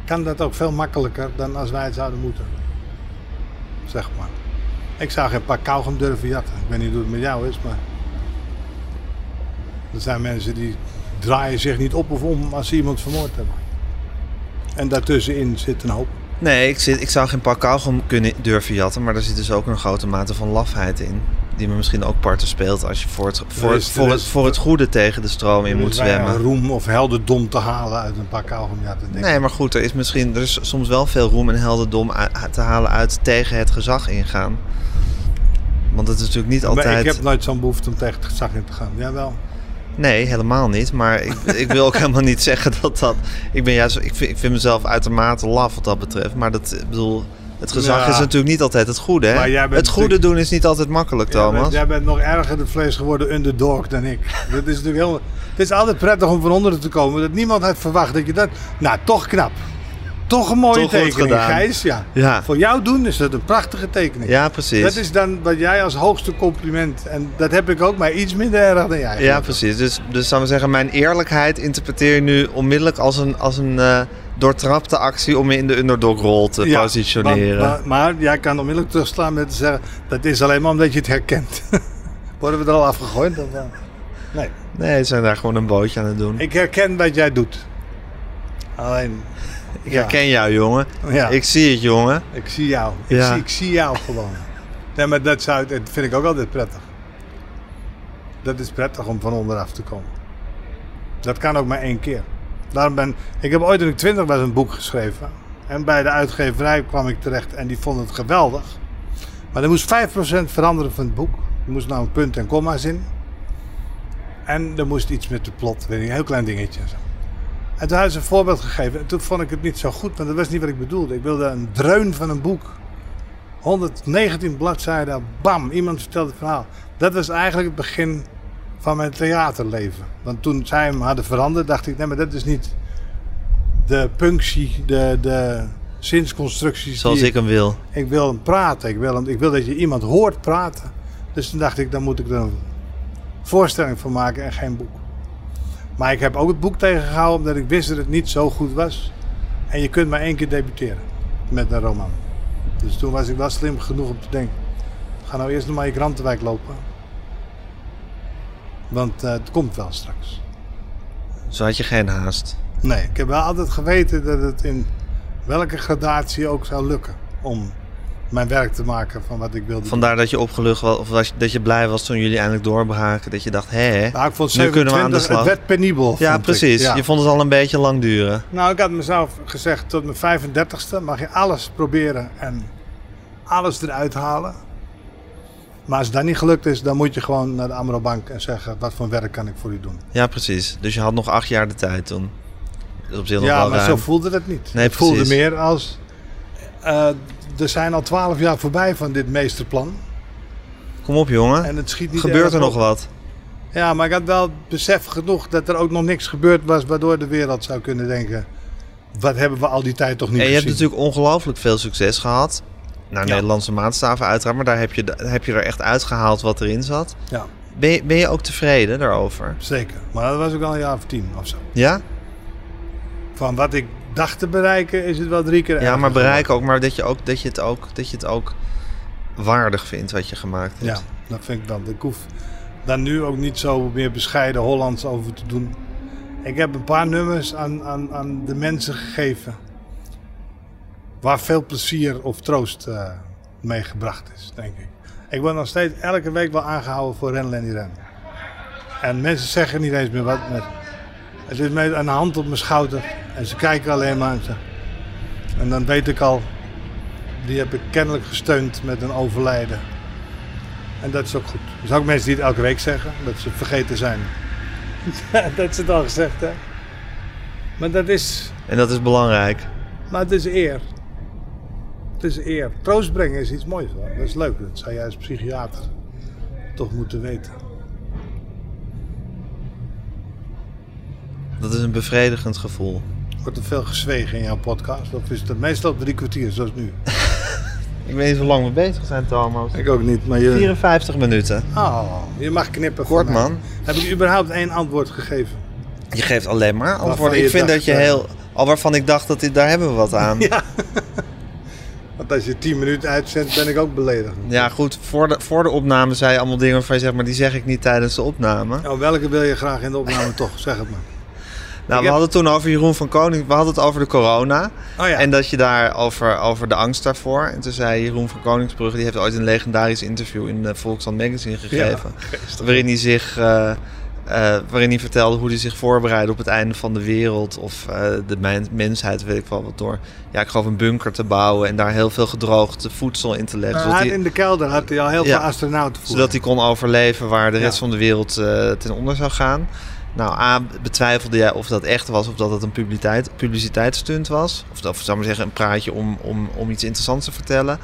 kan dat ook veel makkelijker dan als wij het zouden moeten. Zeg maar. Ik zou geen pak kauwgom durven jatten. Ik weet niet hoe het met jou is, maar... Er zijn mensen die draaien zich niet op of om als ze iemand vermoord hebben. En daartussenin zit een hoop. Nee, ik, zit, ik zou geen pak kauwgom kunnen durven jatten, maar er zit dus ook een grote mate van lafheid in. Die me misschien ook parten speelt als je voor het, voor, is- voor, het, voor het goede tegen de stroom in moet zwemmen. roem of helderdom te halen uit een pak ik. Nee, maar goed, er is misschien er is soms wel veel roem en helderdom te halen uit tegen het gezag ingaan. Want het is natuurlijk niet Maar altijd... ik heb nooit zo'n behoefte om tegen het gezag in te gaan. Jawel. Nee, helemaal niet. Maar ik, ik wil ook helemaal niet zeggen dat dat... Ik, ben juist, ik, vind, ik vind mezelf uitermate laf wat dat betreft. Maar dat, ik bedoel, het gezag Ja. is natuurlijk niet altijd het goede. Hè? Jij Het goede doen is niet altijd makkelijk, Jij Thomas. bent, jij bent nog erger de vlees geworden underdog dan ik. Dat is natuurlijk heel... Het is altijd prettig om van onderen te komen. Dat niemand had verwacht dat je dat... Nou, toch knap. Toch een mooie Toch tekening. Gijs. Ja. Ja. Voor jou doen is dat een prachtige tekening. Ja, precies. Dat is dan wat jij als hoogste compliment... En dat heb ik ook, maar iets minder erg dan jij. Ja, precies. Dus, dus zou we zeggen, mijn eerlijkheid interpreteer je nu onmiddellijk als een, als een eh, doortrapte actie om me in de underdog-rol te Ja, positioneren. maar, maar jij kan onmiddellijk terugslaan met te zeggen... dat is alleen maar omdat je het herkent. Worden we er al afgegooid? Of, wel? nee. Nee, ze zijn daar gewoon een bootje aan het doen. Ik, Ik herken wat jij doet. Alleen, ja. herken jou, jongen. Ja. Ik zie het, jongen. ik zie jou. Ik, Ja. zie, ik zie jou gewoon. Nee, maar dat, zou, dat vind ik ook altijd prettig. Dat is prettig om van onderaf te komen. Dat kan ook maar één keer. Daarom ben, ik heb ooit toen ik twintig was een boek geschreven. En bij de uitgeverij kwam ik terecht en die vond het geweldig. Maar er moest 5% veranderen van het boek. Er moest nou een punt en komma's in. En er moest iets met de plot, weet ik, heel klein dingetje. Zo. En toen ze een voorbeeld gegeven. En toen vond ik het niet zo goed, want dat was niet wat ik bedoelde. Ik wilde een dreun van een boek. 119 bladzijden, bam, iemand vertelde het verhaal. Dat was eigenlijk het begin van mijn theaterleven. Want toen zij hem hadden veranderd, dacht ik, nee, maar dat is niet de punctie, de, de zinsconstructies. Zoals ik hem wil. ik wil hem praten. Ik wil, hem, ik wil dat je iemand hoort praten. Dus toen dacht ik, dan moet ik er een voorstelling van maken en geen boek. Maar ik heb ook het boek tegengehouden omdat ik wist dat het niet zo goed was. En je kunt maar één keer debuteren met een roman. Dus toen was ik wel slim genoeg om te denken. Ga nou eerst nog maar je krantenwijk lopen. Want eh, het komt wel straks. Zo had je geen haast. Nee, ik heb wel altijd geweten dat het in welke gradatie ook zou lukken. Om mijn werk te maken van wat ik wilde doen. Vandaar dat je opgelucht was, of was- dat je blij was toen jullie eindelijk doorbraken. Dat je dacht, hé, Nou, ik vond nu kunnen we aan de 27, slag. het werd penibel. Ja, precies. Ja. Je vond het al een beetje lang duren. Nou, ik had mezelf gezegd, tot mijn 35ste mag je alles proberen en alles eruit halen. Maar als dat niet gelukt is, dan moet je gewoon naar de Amrobank en zeggen, wat voor werk kan ik voor u doen? Ja, precies. Dus je had nog acht jaar de tijd toen. Op zich nog Ja, wel maar ruim. zo voelde het niet. Nee, het voelde meer als, eh, er zijn al twaalf jaar voorbij van dit meesterplan. Kom op, jongen. En het schiet niet Gebeurt er nog op. wat? Ja, maar ik had wel besef genoeg dat er ook nog niks gebeurd was waardoor de wereld zou kunnen denken, wat hebben we al die tijd toch niet En je hebt natuurlijk ongelooflijk veel succes gehad. Naar Ja. Nederlandse maatstaven uiteraard. Maar daar heb je, heb je er echt uitgehaald wat erin zat. Ja, Ben je, ben je ook tevreden daarover? zeker. Maar dat was ook al een jaar of tien of zo. Ja? Van wat ik dacht te bereiken is het wel drie keer Ja, maar bereik ook maar dat je, ook, dat, je het ook, dat je het ook waardig vindt wat je gemaakt hebt. Ja, dat vind ik wel. Ik hoef daar nu ook niet zo meer bescheiden Hollands over te doen. Ik heb een paar nummers aan, aan, aan de mensen gegeven. Waar veel plezier of troost eh mee gebracht is, denk ik. Ik word nog steeds elke week wel aangehouden voor Ren Lenny Ren. En mensen zeggen niet eens meer wat. Met, het is met een hand op mijn schouder. En ze kijken alleen maar. En, ze- en dan weet ik al, die heb ik kennelijk gesteund met een overlijden. En dat is ook goed. Er zijn ook mensen die het elke week zeggen, dat ze vergeten zijn. dat is het al gezegd, hè? Maar dat is, En dat is belangrijk. maar het is eer. Het is eer. Troost brengen is iets moois. Hoor. Dat is leuk. Dat zou jij als psychiater toch moeten weten. Dat is een bevredigend gevoel. Wordt er veel gezwegen in jouw podcast? Of is het meestal drie kwartier, zoals nu? Ik weet niet hoe lang we bezig zijn, Thomas. Ik ook niet, maar je... 54 minuten. Oh, je mag knippen. Kort, man. Heb ik überhaupt één antwoord gegeven? Je geeft alleen maar antwoorden. Ik vind dat je eh, heel... Al waarvan ik dacht dat dit, daar hebben we wat aan. Ja, Want als je tien minuten uitzendt, ben ik ook beledigd. goed. Voor de, voor de opname zei je allemaal dingen waarvan je zegt... maar die zeg ik niet tijdens de opname. Oh, welke wil je graag in de opname toch? Zeg het maar. Nou, we hadden het toen over Jeroen van Koning. We hadden het over de corona. Oh ja. En dat je daar over, over de angst daarvoor. En toen zei Jeroen van Koningsbrugge... die heeft ooit een legendarisch interview in de Volkskrant Magazine gegeven. waarin hij zich... eh, eh, waarin hij vertelde hoe hij zich voorbereidde op het einde van de wereld. Of eh, de men- mensheid, weet ik wel wat. Door, ja, ik geloof een bunker te bouwen. En daar heel veel gedroogd voedsel in te leggen. Hij zodat hij- in de kelder had hij al heel Ja. veel astronauten voor. zodat hij kon overleven waar de Ja. rest van de wereld eh, ten onder zou gaan. Nou, A, betwijfelde jij of dat echt was of dat het een publiciteit, publiciteitsstunt was. Of, of zou maar zeggen, een praatje om, om, om iets interessants te vertellen.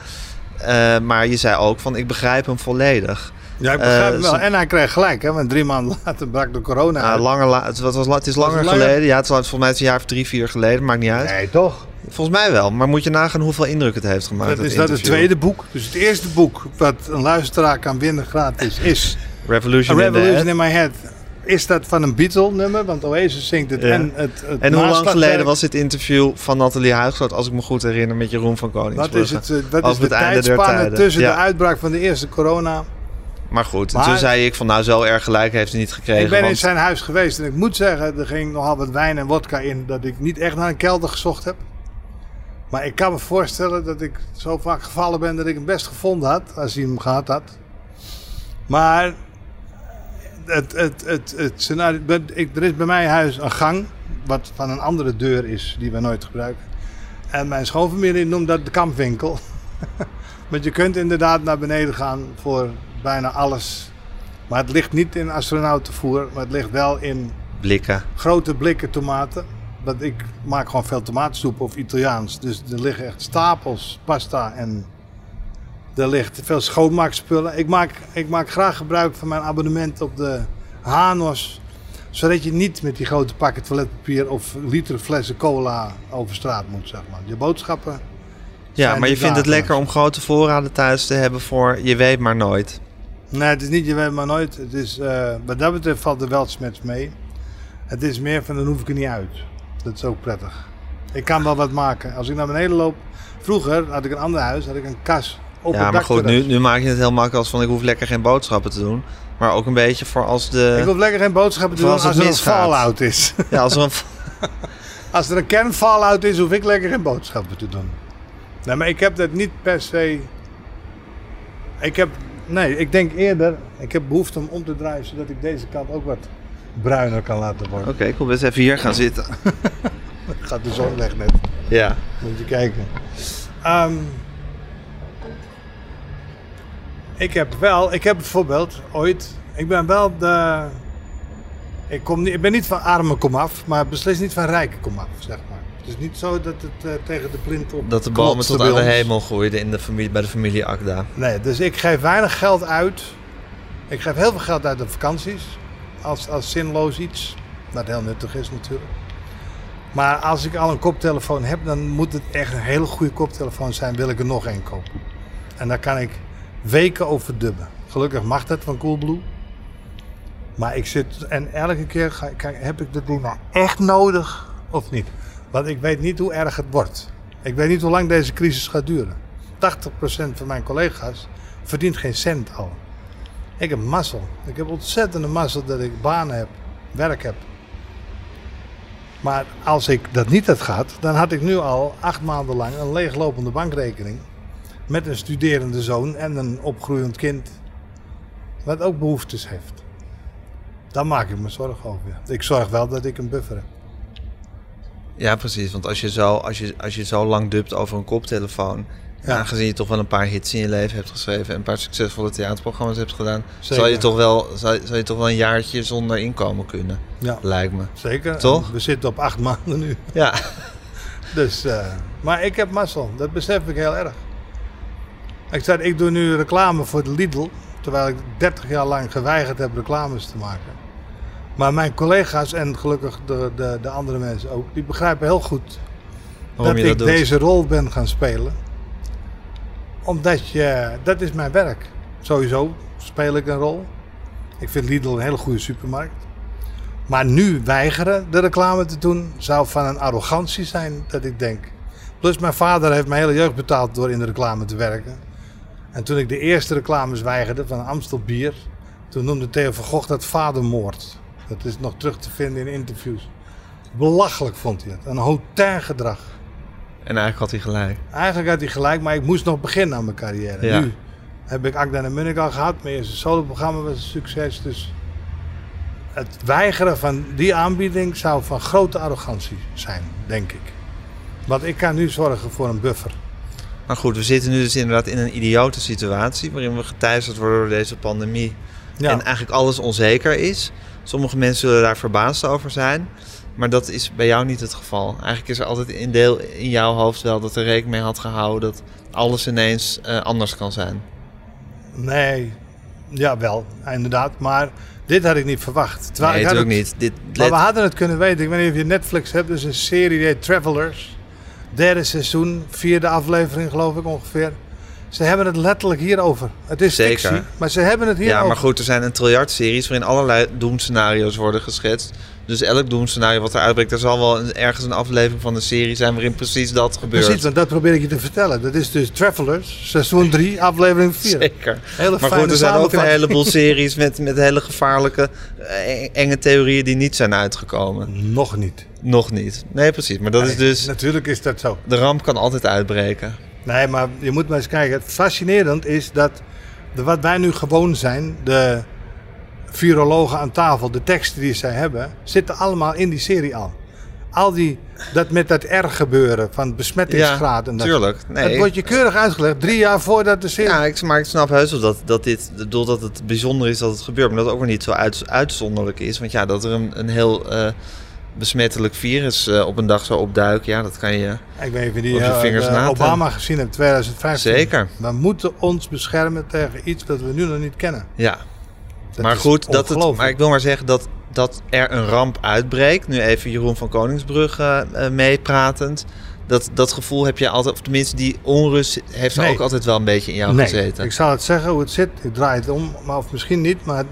Eh, maar je zei ook van, ik begrijp hem volledig. Ja, ik begrijp het wel. En hij kreeg gelijk, hè, want drie maanden later brak de corona uit. langer la- het, was, was, het is Was het langer geleden. Ja, het is al- volgens mij een jaar of drie, vier geleden. Maakt niet uit. Nee, toch? Volgens mij wel. Maar moet je nagaan hoeveel indruk het heeft gemaakt. Dat dat is dat het tweede boek. Dus het eerste boek wat een luisteraar kan winnen gratis is Revolution, Revolution in My Head. Is dat van een Beatle nummer? Want Oasis zingt het Ja. en het, het En hoe lang geleden was dit interview van Nathalie Huisgroot, als ik me goed herinner, met Jeroen van Wat Koningsbrugge? is, het, eh, wat is de het tijdspanne tussen Ja. de uitbraak van de eerste corona? Maar goed, en toen zei ik van nou zo erg gelijk heeft hij niet gekregen. Ik ben in zijn huis geweest en ik moet zeggen, er ging nogal wat wijn en wodka in dat ik niet echt naar een kelder gezocht heb. Maar ik kan me voorstellen dat ik zo vaak gevallen ben dat ik hem best gevonden had, als hij hem gehad had. Maar het, het, het, het scenario, ik, er is bij mij huis een gang, wat van een andere deur is, die we nooit gebruiken. En mijn schoonfamilie noemt dat de kampwinkel. Want je kunt inderdaad naar beneden gaan voor bijna alles. Maar het ligt niet in astronautenvoer, maar het ligt wel in blikken. grote blikken tomaten. Want ik maak gewoon veel tomatensoep of Italiaans. Dus er liggen echt stapels pasta en er ligt veel schoonmaakspullen. Ik maak, ik maak graag gebruik van mijn abonnement op de Hanos. Zodat je niet met die grote pakken toiletpapier of liter flessen cola over straat moet, zeg maar. Je boodschappen. Ja, maar je vindt het lekker om grote voorraden thuis te hebben voor je weet maar nooit. Nee, het is niet je weet maar nooit. Het is, eh, wat dat betreft valt er wel smets mee. Het is meer van dan hoef ik er niet uit. Dat is ook prettig. Ik kan wel wat maken. Als ik naar beneden loop. Vroeger had ik een ander huis, had ik een kas op ja, het maar goed, nu, nu maak je het heel makkelijk als van ik hoef lekker geen boodschappen te doen. Maar ook een beetje voor als de... Ik hoef lekker geen boodschappen te doen als er een fallout is. Ja, als er een... als er een kern fallout is, hoef ik lekker geen boodschappen te doen. Nee, maar ik heb dat niet per se. Ik heb. Nee, ik denk eerder. Ik heb behoefte om om te draaien zodat ik deze kant ook wat bruiner kan laten worden. Oké, ik wil best even hier gaan zitten. Gaat de zon weg net. Ja. Moet je kijken. Ehm, ik heb wel, ik heb bijvoorbeeld ooit, ik ben wel de, ik, kom niet, ik ben niet van arme komaf, maar beslist niet van rijke komaf, zeg maar. Het is niet zo dat het eh, tegen de plint op Dat de bomen klotste tot aan de hemel groeiden in de familie, bij de familie Akda. Nee, dus ik geef weinig geld uit. Ik geef heel veel geld uit op vakanties, als, als zinloos iets, wat heel nuttig is natuurlijk. Maar als ik al een koptelefoon heb, dan moet het echt een hele goede koptelefoon zijn, wil ik er nog één kopen. En daar kan ik weken over dubben. Gelukkig mag dat van Coolblue. Maar ik zit, en elke keer ga, heb ik dat ding nou echt nodig of niet? Want ik weet niet hoe erg het wordt. Ik weet niet hoe lang deze crisis gaat duren. 80% van mijn collega's verdient geen cent al. Ik heb mazzel. Ik heb ontzettende mazzel dat ik banen heb, werk heb. Maar als ik dat niet had gehad, dan had ik nu al acht maanden lang een leeglopende bankrekening. Met een studerende zoon en een opgroeiend kind. Wat ook behoeftes heeft. Daar maak ik me zorgen over. Ik zorg wel dat ik een buffer heb. Ja, precies. Want als je zo, als je, als je zo lang dubt over een koptelefoon... Ja. aangezien je toch wel een paar hits in je leven hebt geschreven... en een paar succesvolle theaterprogramma's hebt gedaan... Zeker. Zal je, toch wel, zal, zal je toch wel een jaartje zonder inkomen kunnen, Ja, lijkt me. zeker. Toch? En We zitten op acht maanden nu. Ja, Dus, eh, maar ik heb mazzel. Dat besef ik heel erg. Ik, zei, ik doe nu reclame voor de Lidl. Terwijl ik 30 jaar lang geweigerd heb reclames te maken. Maar mijn collega's en gelukkig de, de, de andere mensen ook, die begrijpen heel goed waarom dat ik dat deze rol ben gaan spelen. Omdat je, dat is mijn werk. Sowieso speel ik een rol. Ik vind Lidl een hele goede supermarkt. Maar nu weigeren de reclame te doen zou van een arrogantie zijn dat ik denk. Plus mijn vader heeft mijn hele jeugd betaald door in de reclame te werken. En toen ik de eerste reclames weigerde van Amstel Bier, toen noemde Theo van Gogh dat vadermoord. Dat is nog terug te vinden in interviews. Belachelijk vond hij het. Een hotain gedrag. En eigenlijk had hij gelijk. Eigenlijk had hij gelijk, maar ik moest nog beginnen aan mijn carrière. Ja. Nu heb ik Akda en Munnik al gehad. Mijn eerste soloprogramma was een succes. Dus het weigeren van die aanbieding zou van grote arrogantie zijn, denk ik. Want ik kan nu zorgen voor een buffer. Maar goed, we zitten nu dus inderdaad in een idiote situatie... waarin we geteisterd worden door deze pandemie... Ja, en eigenlijk alles onzeker is. Sommige mensen zullen daar verbaasd over zijn. Maar dat is bij jou niet het geval. Eigenlijk is er altijd een deel in jouw hoofd wel dat er rekening mee had gehouden dat alles ineens eh, anders kan zijn. nee, ja wel, inderdaad. Maar dit had ik niet verwacht. Terwijl nee, ik had het- niet. Dit, Maar we hadden het kunnen weten. Ik weet niet of je Netflix hebt. Dus een serie die heet Travelers. Derde seizoen, vierde aflevering geloof ik ongeveer. Ze hebben het letterlijk hierover. Het is Zeker. fictie, maar ze hebben het hierover. ja, maar goed, er zijn een triljard series waarin allerlei doemscenario's worden geschetst. Dus elk doemscenario wat er uitbreekt, er zal wel ergens een aflevering van de serie zijn waarin precies dat gebeurt. Precies, want dat probeer ik je te vertellen. Dat is dus Travelers, seizoen 3, aflevering 4. Zeker. Hele Maar goed, er zijn ook een heleboel series met, met hele gevaarlijke, eh, enge theorieën die niet zijn uitgekomen. Nog niet. Nog niet. Nee, precies. Maar dat is dus... Natuurlijk is dat zo. De ramp kan altijd uitbreken. Nee, maar je moet maar eens kijken. Het fascinerend is dat de, wat wij nu gewoon zijn, de virologen aan tafel, de teksten die zij hebben, zitten allemaal in die serie al. Al die, dat met dat R gebeuren van besmettingsgraad. en dat, tuurlijk. Nee, het wordt je keurig uitgelegd, drie jaar voordat de serie... Ja, ik, maar ik snap heus wel dat, dat dit, ik bedoel dat het bijzonder is dat het gebeurt, maar dat het ook weer niet zo uit, uitzonderlijk is. Want ja, dat er een, een heel eh, besmettelijk virus eh, op een dag zou opduiken, ja, dat kan je Ik weet niet of je die Op je eh, vingers na te- Obama gezien hebt, 2015. Zeker. We moeten ons beschermen tegen iets dat we nu nog niet kennen. Ja, Dat maar goed, dat het, maar ik wil maar zeggen dat, dat er een ramp uitbreekt. Nu even Jeroen van Koningsbrugge eh, meepratend. Dat, dat gevoel heb je altijd, of tenminste die onrust heeft Nee. ook altijd wel een beetje in jou nee, gezeten. ik zal het zeggen hoe het zit. Ik draai het om, maar of misschien niet. Maar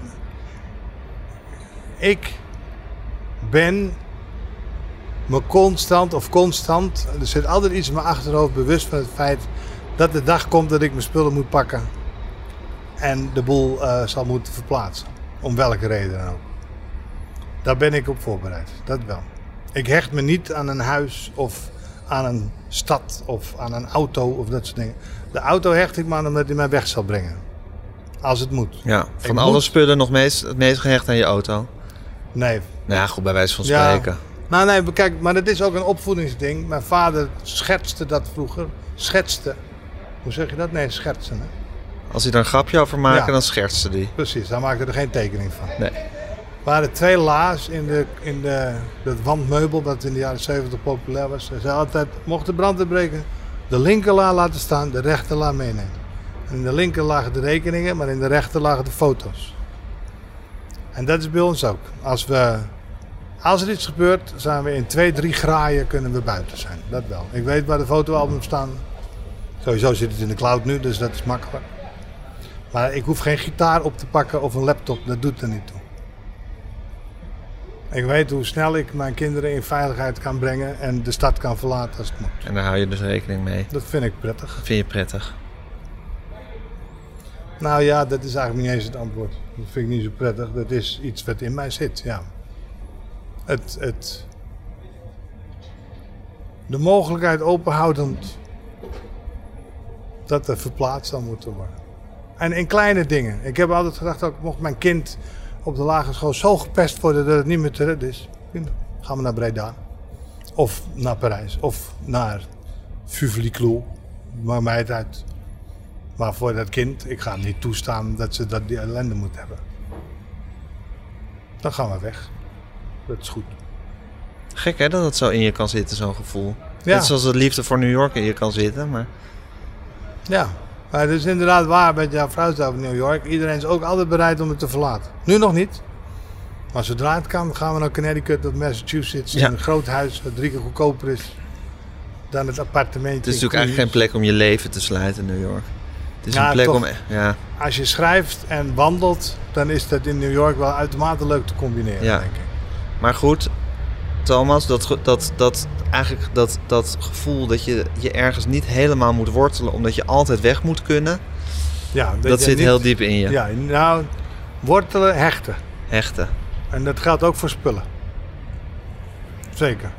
ik ben me constant of constant, er zit altijd iets in mijn achterhoofd bewust van het feit dat de dag komt dat ik mijn spullen moet pakken en de boel eh, zal moeten verplaatsen. Om welke reden dan ook. Daar ben ik op voorbereid, dat wel. Ik hecht me niet aan een huis of aan een stad of aan een auto of dat soort dingen. De auto hecht ik me aan omdat hij mij weg zal brengen. Als het moet. ja, van Ik alle moet- spullen nog meest, het meest gehecht aan je auto. Nee. Nou ja, goed, bij wijze van Ja. Nou nee, maar kijk, maar dat is ook een opvoedingsding. Mijn vader schetste dat vroeger. Schetste. Hoe zeg je dat? Nee, schetsen. Hè? Als hij er een grapje over maakt, Ja. dan schertste die. Precies, hij maakte er geen tekening van. Nee. Er waren twee la's in, de, in de, dat wandmeubel dat in de jaren 70 populair was. Hij zei altijd, mocht de brand uitbreken, de linker la laten staan, de rechter la meenemen. En in de linker lagen de rekeningen, maar in de rechter lagen de foto's. En dat is bij ons ook. Als, we, als er iets gebeurt, zijn we in twee, drie graaien kunnen we buiten zijn. Dat wel. Ik weet waar de fotoalbums staan. Sowieso zit het in de cloud nu, dus dat is makkelijk. Maar ik hoef geen gitaar op te pakken of een laptop, dat doet er niet toe. Ik weet hoe snel ik mijn kinderen in veiligheid kan brengen en de stad kan verlaten als het moet. En daar hou je dus rekening mee. Dat vind ik prettig. Vind je prettig? Nou ja, dat is eigenlijk niet eens het antwoord. Dat vind ik niet zo prettig. Dat is iets wat in mij zit, ja. Het, het, de mogelijkheid openhoudend dat er verplaatst zou moeten worden. En in kleine dingen. Ik heb altijd gedacht dat mocht mijn kind op de lagere school zo gepest worden dat het niet meer te redden is. Gaan we naar Breda. Of naar Parijs. Of naar Fuvely-Clou. Maakt mij het uit. Maar voor dat kind, ik ga niet toestaan dat ze dat die ellende moet hebben. Dan gaan we weg. Dat is goed. Gek hè, dat het zo in je kan zitten, zo'n gevoel. Ja. Net zoals het liefde voor New York in je kan zitten, maar... Ja, maar het is inderdaad waar met jouw staat over New York. Iedereen is ook altijd bereid om het te verlaten. Nu nog niet. Maar zodra het kan, gaan we naar Connecticut of Massachusetts. Ja. In een groot huis dat drie keer goedkoper is dan het appartementje. Het is natuurlijk eigenlijk geen plek om je leven te sluiten, New York. Het is Ja, een plek toch. om... Ja, Als je schrijft en wandelt, dan is dat in New York wel uitermate leuk te combineren, Ja. denk ik. Maar goed, Thomas, dat, dat, dat, eigenlijk dat, dat gevoel dat je je ergens niet helemaal moet wortelen... omdat je altijd weg moet kunnen, Ja, dat, zit niet- heel diep in je. Ja, nou, wortelen, hechten. Hechten. En dat geldt ook voor spullen. Zeker.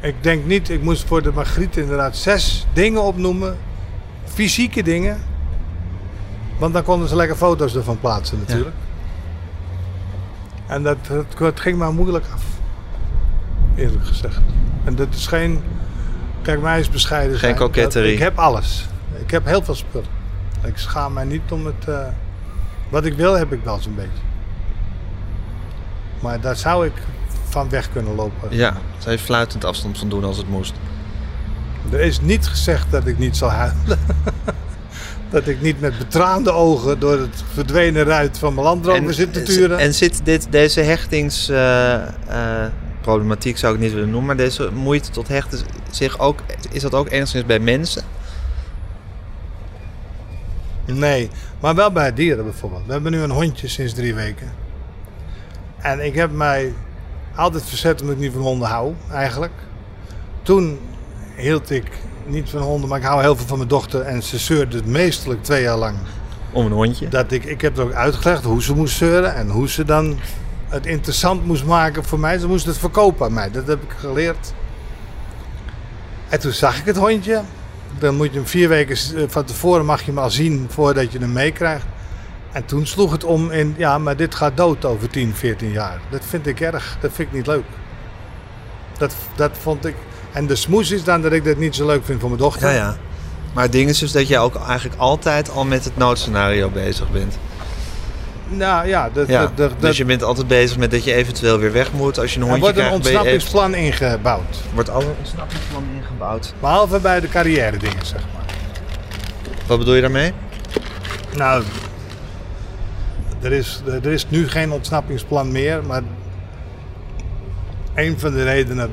Ik denk niet, ik moest voor de Margriet inderdaad zes dingen opnoemen. Fysieke dingen. Want dan konden ze lekker foto's ervan plaatsen natuurlijk. En dat, dat, dat ging maar moeilijk af. Eerlijk gezegd. En dat is geen... Kijk, mij is bescheiden Geen koketterie. Ik heb alles. Ik heb heel veel spullen. Ik schaam mij niet om het... eh, wat ik wil heb ik wel zo'n beetje. Maar daar zou ik van weg kunnen lopen. Ja, zou je fluitend afstand van doen als het moest. Er is niet gezegd dat ik niet zal huilen. dat ik niet met betraande ogen door het verdwenen ruit van mijn landrover zit te turen. en zit dit, deze hechtingsproblematiek, zou ik niet willen noemen, maar deze moeite tot hechten zich ook, is dat ook enigszins bij mensen? Nee, maar wel bij dieren bijvoorbeeld. We hebben nu een hondje sinds drie weken. En ik heb mij altijd verzet omdat ik niet van honden hou, eigenlijk. Toen hield ik niet van honden, maar ik hou heel veel van mijn dochter. En ze zeurde meestelijk twee jaar lang. Om een hondje? Dat ik, ik heb er ook uitgelegd hoe ze moest zeuren en hoe ze dan het interessant moest maken voor mij. Ze moest het verkopen aan mij. Dat heb ik geleerd. En toen zag ik het hondje. Dan moet je hem vier weken eh, van tevoren mag je hem al zien voordat je hem meekrijgt. En toen sloeg het om in, ja, maar dit gaat dood over 10, 14 jaar. Dat vind ik erg. Dat vind ik niet leuk. Dat, dat vond ik. En de smoes is dan dat ik dat niet zo leuk vind voor mijn dochter. Ja, ja. Maar het ding is dus dat je ook eigenlijk altijd al met het noodscenario bezig bent. Nou ja, dat, Ja, dat, dat, dus je bent altijd bezig met dat je eventueel weer weg moet als je een er hondje wordt een krijgt. ben je even- ontsnappingsplan ingebouwd. wordt al een ontsnappingsplan ingebouwd. Behalve bij de carrière dingen, zeg maar. Wat bedoel je daarmee? Nou, er is, er is nu geen ontsnappingsplan meer, maar een van de redenen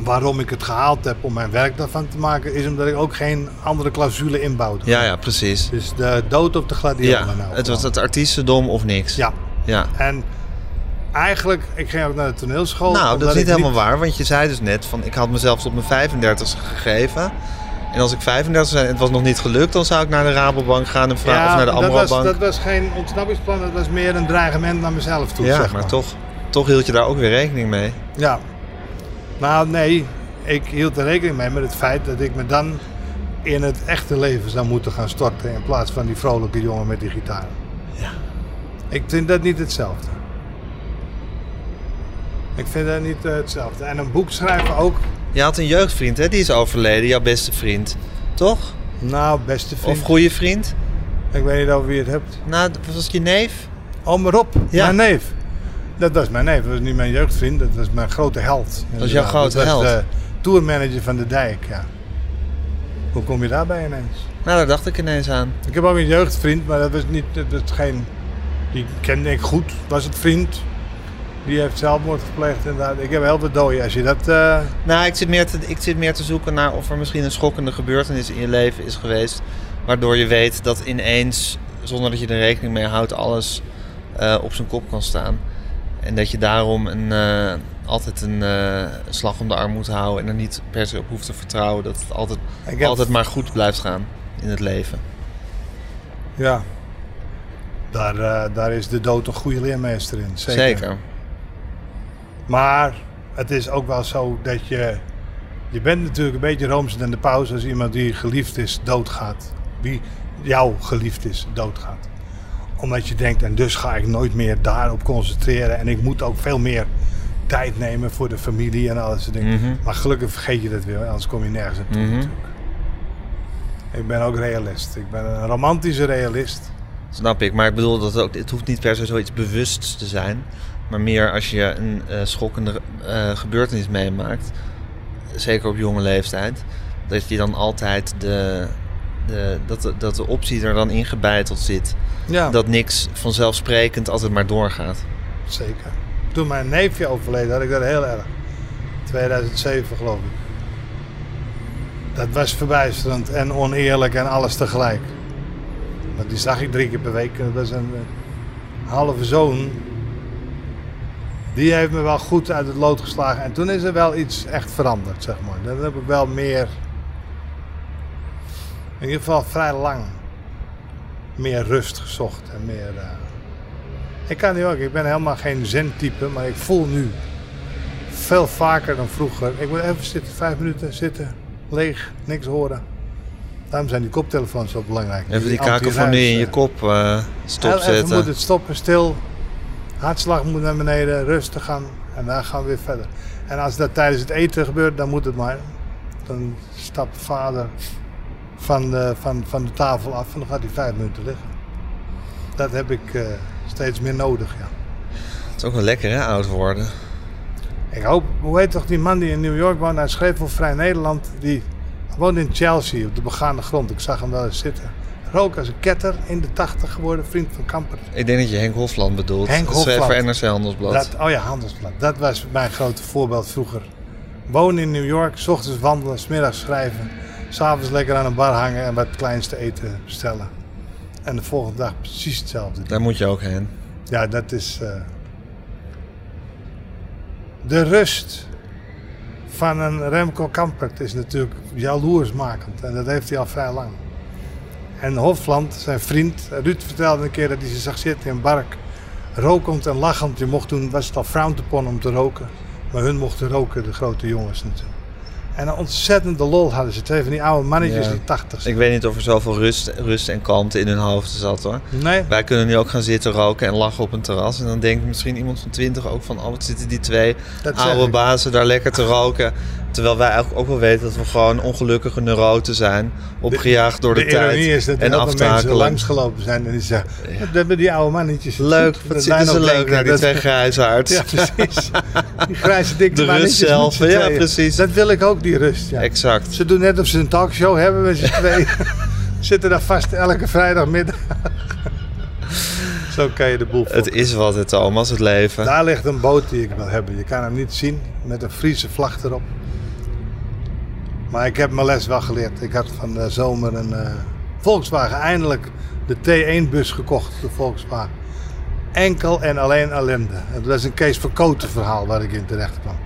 waarom ik het gehaald heb om mijn werk daarvan te maken, is omdat ik ook geen andere clausule inbouwde. Ja, ja, precies. Dus de dood op de gladiolen Ja, nou. het was het artiestendom of niks. Ja, ja. en eigenlijk, ik ging ook naar de toneelschool. Nou, dat is niet helemaal waar, want je zei dus net van ik had mezelf tot mijn 35 gegeven. En als ik 35 zijn en het was nog niet gelukt, dan zou ik naar de Rabobank gaan en vragen of naar de dat was, Amro-bank. dat was geen ontsnappingsplan, dat was meer een dreigement naar mezelf toe. ja, zeg maar toch, toch hield je daar ook weer rekening mee. Ja. Nou, nee. Ik hield er rekening mee met het feit dat ik me dan in het echte leven zou moeten gaan storten. In plaats van die vrolijke jongen met die gitaar. Ja. Ik vind dat niet hetzelfde. Ik vind dat niet eh, hetzelfde. En een boek schrijven ook. Je had een jeugdvriend, hè? Die is overleden, jouw beste vriend. Toch? Nou, beste vriend. Of goede vriend? Ik weet niet over wie je het hebt. Nou, was je neef? Oh, maar Rob. Ja. Mijn neef. Dat was mijn neef. Dat was niet mijn jeugdvriend. Dat was mijn grote held. was jouw grote dat held? de tourmanager van de Dijk, ja. Hoe kom je daarbij ineens? Nou, daar dacht ik ineens aan. Ik heb ook een jeugdvriend, maar dat was niet, dat was geen, die kende ik goed, was het vriend. Die heeft zelfmoord gepleegd inderdaad. Ik heb heel veel doden. Als je dat... eh, Nou, ik zit, meer te, ik zit meer te zoeken naar of er misschien een schokkende gebeurtenis in je leven is geweest. Waardoor je weet dat ineens, zonder dat je er rekening mee houdt, alles eh, op zijn kop kan staan. En dat je daarom een, eh, altijd een eh, slag om de arm moet houden en er niet per se op hoeft te vertrouwen dat het altijd, heb- altijd maar goed blijft gaan in het leven. ja. Daar, eh, daar is de dood een goede leermeester in. Zeker. Zeker. Maar het is ook wel zo dat je... Je bent natuurlijk een beetje roomser dan de paus als iemand die geliefd is doodgaat. Wie jou geliefd is doodgaat. Omdat je denkt, en dus ga ik nooit meer daarop concentreren. En ik moet ook veel meer tijd nemen voor de familie en al dat soort dingen. Mhm. Maar gelukkig vergeet je dat weer, anders kom je nergens naartoe Mhm. natuurlijk. Ik ben ook realist. Ik ben een romantische realist. Snap ik, maar ik bedoel dat het, ook, het hoeft niet per se zoiets bewusts te zijn. Maar meer als je een eh, schokkende eh, gebeurtenis meemaakt, zeker op jonge leeftijd, dat je dan altijd de, de, dat, de, dat de optie er dan ingebeiteld zit. Ja, Dat niks vanzelfsprekend altijd maar doorgaat. zeker. Toen mijn neefje overleed, had ik dat heel erg. 2007 geloof ik. Dat was verbijsterend en oneerlijk en alles tegelijk. Want die zag ik drie keer per week. Dat was een eh, halve zoon. Die heeft me wel goed uit het lood geslagen. En toen is er wel iets echt veranderd, zeg maar. Dan heb ik wel meer... In ieder geval vrij lang meer rust gezocht en meer... eh, ik kan nu ook, ik ben helemaal geen zen-type, maar ik voel nu veel vaker dan vroeger. Ik moet even zitten, vijf minuten zitten, leeg, niks horen. Daarom zijn die koptelefoons zo belangrijk. Even die kakofonie in je eh. kop eh Heel Even moet stopzetten. het stoppen, stil. Hartslag moet naar beneden, rustig gaan en dan gaan we weer verder. En als dat tijdens het eten gebeurt, dan moet het maar. Dan stapt vader van de, van, van de tafel af en dan gaat hij vijf minuten liggen. Dat heb ik eh, steeds meer nodig, ja. Het is ook wel lekker hè, oud worden. Ik hoop, hoe heet toch die man die in New York woont? Hij schreef voor Vrij Nederland. Die woont in Chelsea op de begaande grond. Ik zag hem wel eens zitten. Rook als een ketter, in de tachtig geworden, vriend van Kamper. Ik denk dat je Henk Hofland bedoelt. Henk Dat Hofland. voor NRC Handelsblad. Dat, oh ja, Handelsblad. Dat was mijn grote voorbeeld vroeger. Wonen in New York, s ochtends wandelen, s middags schrijven. S'avonds lekker aan een bar hangen en wat kleins te eten bestellen. En de volgende dag precies hetzelfde. Daar moet je ook heen. Ja, dat is. eh, De rust van een Remco Kampert is natuurlijk jaloersmakend. En dat heeft hij al vrij lang. En Hofland, zijn vriend, Ruud vertelde een keer dat hij ze zag zitten in een bark. Rokend en lachend. Je mocht toen, was het al frowned upon om te roken. Maar hun mochten roken, de grote jongens natuurlijk. En een ontzettende lol hadden ze. Twee van die oude mannetjes Ja. die tachtig zijn. Ik weet niet of er zoveel rust, rust en kalmte in hun hoofd zat hoor. Nee, Wij kunnen nu ook gaan zitten roken en lachen op een terras. En dan denkt misschien iemand van 20 ook van... oh, wat zitten die twee dat oude bazen daar lekker te roken. Terwijl wij eigenlijk ook wel weten dat we gewoon ongelukkige neuroten zijn. Opgejaagd door de, de tijd. is dat en veel mensen langsgelopen zijn en die zeggen... Hebben die oude mannetjes Leuk, wat Dat zitten ze leuk naar die dat- twee grijsaards. Ja, precies. Die grijze dikke De rust mannetjes met zelf, ja, tweeën. precies. Dat wil ik ook, die rust. Ja. Exact. Ze doen net of ze een talkshow hebben met z'n tweeën. Zitten daar vast elke vrijdagmiddag. Zo kan je de boel Het is wat het Thomas, het leven. Daar ligt een boot die ik wil hebben. Je kan hem niet zien met een Friese vlag erop. Maar ik heb mijn les wel geleerd. Ik had van de zomer een eh, Volkswagen eindelijk de T1-bus gekocht, de Volkswagen. Enkel en alleen ellende. Het was een Kees Verkoten verhaal waar ik in terecht kwam.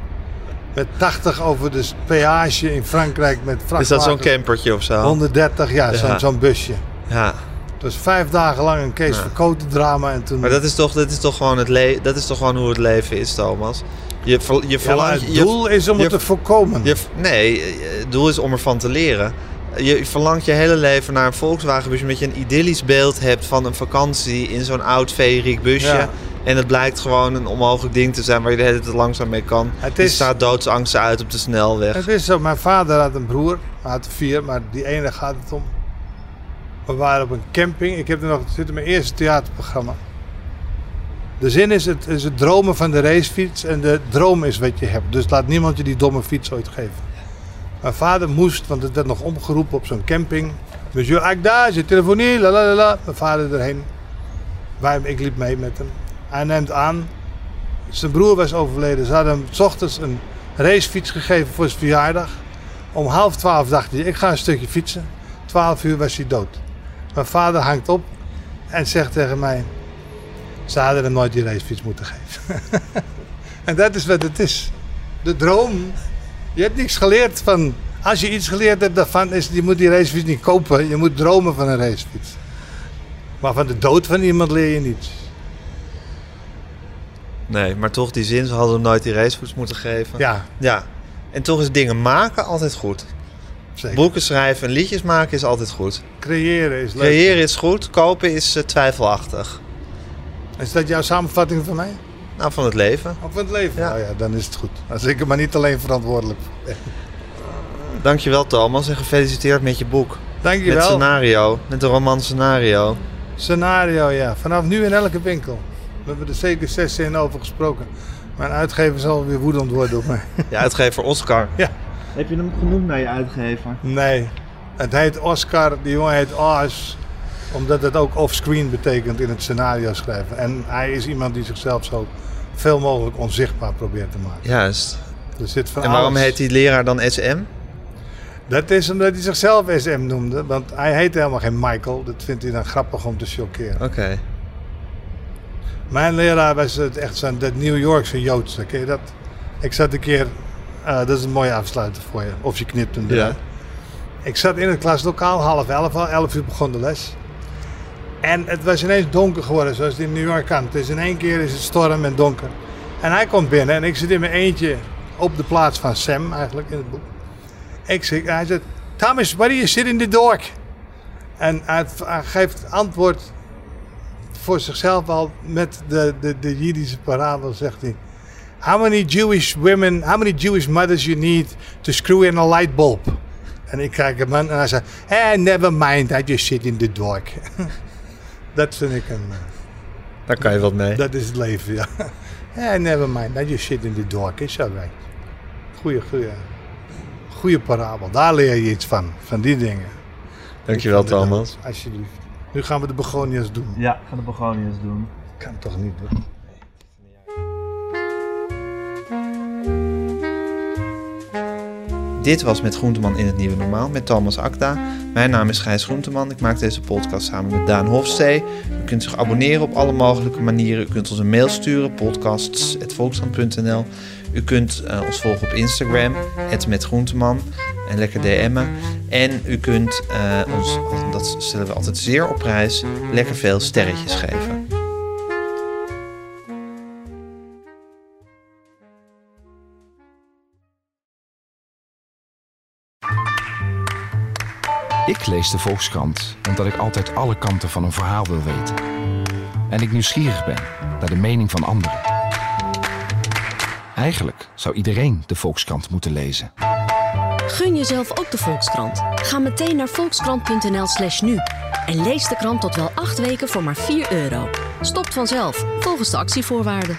Met 80 over de peage in Frankrijk met vrachtwagens. Is dat zo'n campertje of zo? 130, ja, zo'n Ja. zo'n busje. Ja. Het was vijf dagen lang een Kees Ja. Verkoten drama. En toen... Maar dat is toch, dat is toch gewoon het le dat is toch gewoon hoe het leven is, Thomas. Je, ver- je verlangt. het je- doel is om je- het te voorkomen. Je, nee, het doel is om ervan te leren. Je verlangt je hele leven naar een Volkswagenbusje met je een idyllisch beeld hebt van een vakantie in zo'n oud feeriek busje. Ja. En het blijkt gewoon een onmogelijk ding te zijn waar je de hele tijd langzaam mee kan. Het Je is- staat doodsangst uit op de snelweg. Het is zo, mijn vader had een broer, hij had er vier, maar die ene gaat het om. We waren op een camping, ik heb er nog, het zit in mijn eerste theaterprogramma. De zin is het, is het dromen van de racefiets en de droom is wat je hebt. Dus laat niemand je die domme fiets ooit geven. Mijn vader moest, want het werd nog omgeroepen op zo'n camping. Monsieur Agda, je telefonie, la la la. Mijn vader erheen. Wij, ik liep mee met hem. Hij neemt aan. Zijn broer was overleden. Ze hadden hem 's ochtends een racefiets gegeven voor zijn verjaardag. Om half twaalf dacht hij, ik ga een stukje fietsen. Twaalf uur was hij dood. Mijn vader hangt op en zegt tegen mij... Ze hadden hem nooit die racefiets moeten geven. en dat is wat het is. De droom. Je hebt niks geleerd van... Als je iets geleerd hebt daarvan is, je moet die racefiets niet kopen. Je moet dromen van een racefiets. Maar van de dood van iemand leer je niets. Nee, maar toch die zin, ze hadden hem nooit die racefiets moeten geven. Ja, Ja. En toch is dingen maken altijd goed. zeker. Boeken schrijven en liedjes maken is altijd goed. Creëren is leuk. Creëren is goed, kopen is eh, twijfelachtig. Is dat jouw samenvatting van mij? Nou, van het leven. Van het leven? Ja. Nou ja, dan is het goed. Als ik er maar niet alleen verantwoordelijk. Dankjewel Thomas en gefeliciteerd met je boek. Met Dankjewel. scenario, met de roman scenario. Scenario, ja. Vanaf nu in elke winkel. We hebben er zeker zes in over gesproken. Mijn uitgever zal weer woedend worden op mij. Je uitgever Oscar. Ja. Heb je hem genoemd naar je uitgever? Nee. Het heet Oscar, die jongen heet Oz. Omdat het ook offscreen betekent in het scenario schrijven. En hij is iemand die zichzelf zo veel mogelijk onzichtbaar probeert te maken. Juist. Er zit van En waarom alles- heet die leraar dan SM? Dat is omdat hij zichzelf SM noemde. Want hij heet helemaal geen Michael. Dat vindt hij dan grappig om te chockeren. Oké. Mijn leraar was het echt zo'n dat New Yorkse Joodse. Ken je dat? Ik zat een keer... eh, dat is een mooie afsluiter voor je. Of je knipt hem Ja. eruit. Ik zat in het klaslokaal, half elf al. Elf uur begon de les. En het was ineens donker geworden, zoals in New York kan. Is in één keer is het storm en donker. En hij komt binnen en ik zit in mijn eentje op de plaats van Sam, eigenlijk, in het boek. Ik zeg, hij zegt, Thomas, why do you sit in the dark? En hij, geeft antwoord voor zichzelf al met de, de, de Jiddische parabel, zegt hij. How many Jewish women, how many Jewish mothers you need to screw in a light bulb? En ik kijk hem aan en hij zegt, hey, never mind, I just sit in the dark. dat vind ik een, eh, Daar kan je wat mee. dat is het leven, ja. hey, never mind, I just sit in the dark, it's alright. Goeie, goeie, goeie parabel, daar leer je iets van, van die dingen. Dankjewel Thomas. Alsjeblieft. Nu gaan we de begonias doen. Ja, ga de begonias doen. Kan toch niet doen. Dit was Met Groenteman in het Nieuwe Normaal met Thomas Akda. Mijn naam is Gijs Groenteman. Ik maak deze podcast samen met Daan Hofstee. U kunt zich abonneren op alle mogelijke manieren. U kunt ons een mail sturen, podcasts.volkskrant.nl. U kunt eh, ons volgen op Instagram, het met Groenteman. En lekker DM'en. En u kunt eh, ons, dat stellen we altijd zeer op prijs, lekker veel sterretjes geven. Ik lees de Volkskrant omdat ik altijd alle kanten van een verhaal wil weten. En ik nieuwsgierig ben naar de mening van anderen. Eigenlijk zou iedereen de Volkskrant moeten lezen. Gun jezelf ook de Volkskrant. Ga meteen naar volkskrant.nl slash nu. En lees de krant tot wel acht weken voor maar 4 euro. Stopt vanzelf, volgens de actievoorwaarden.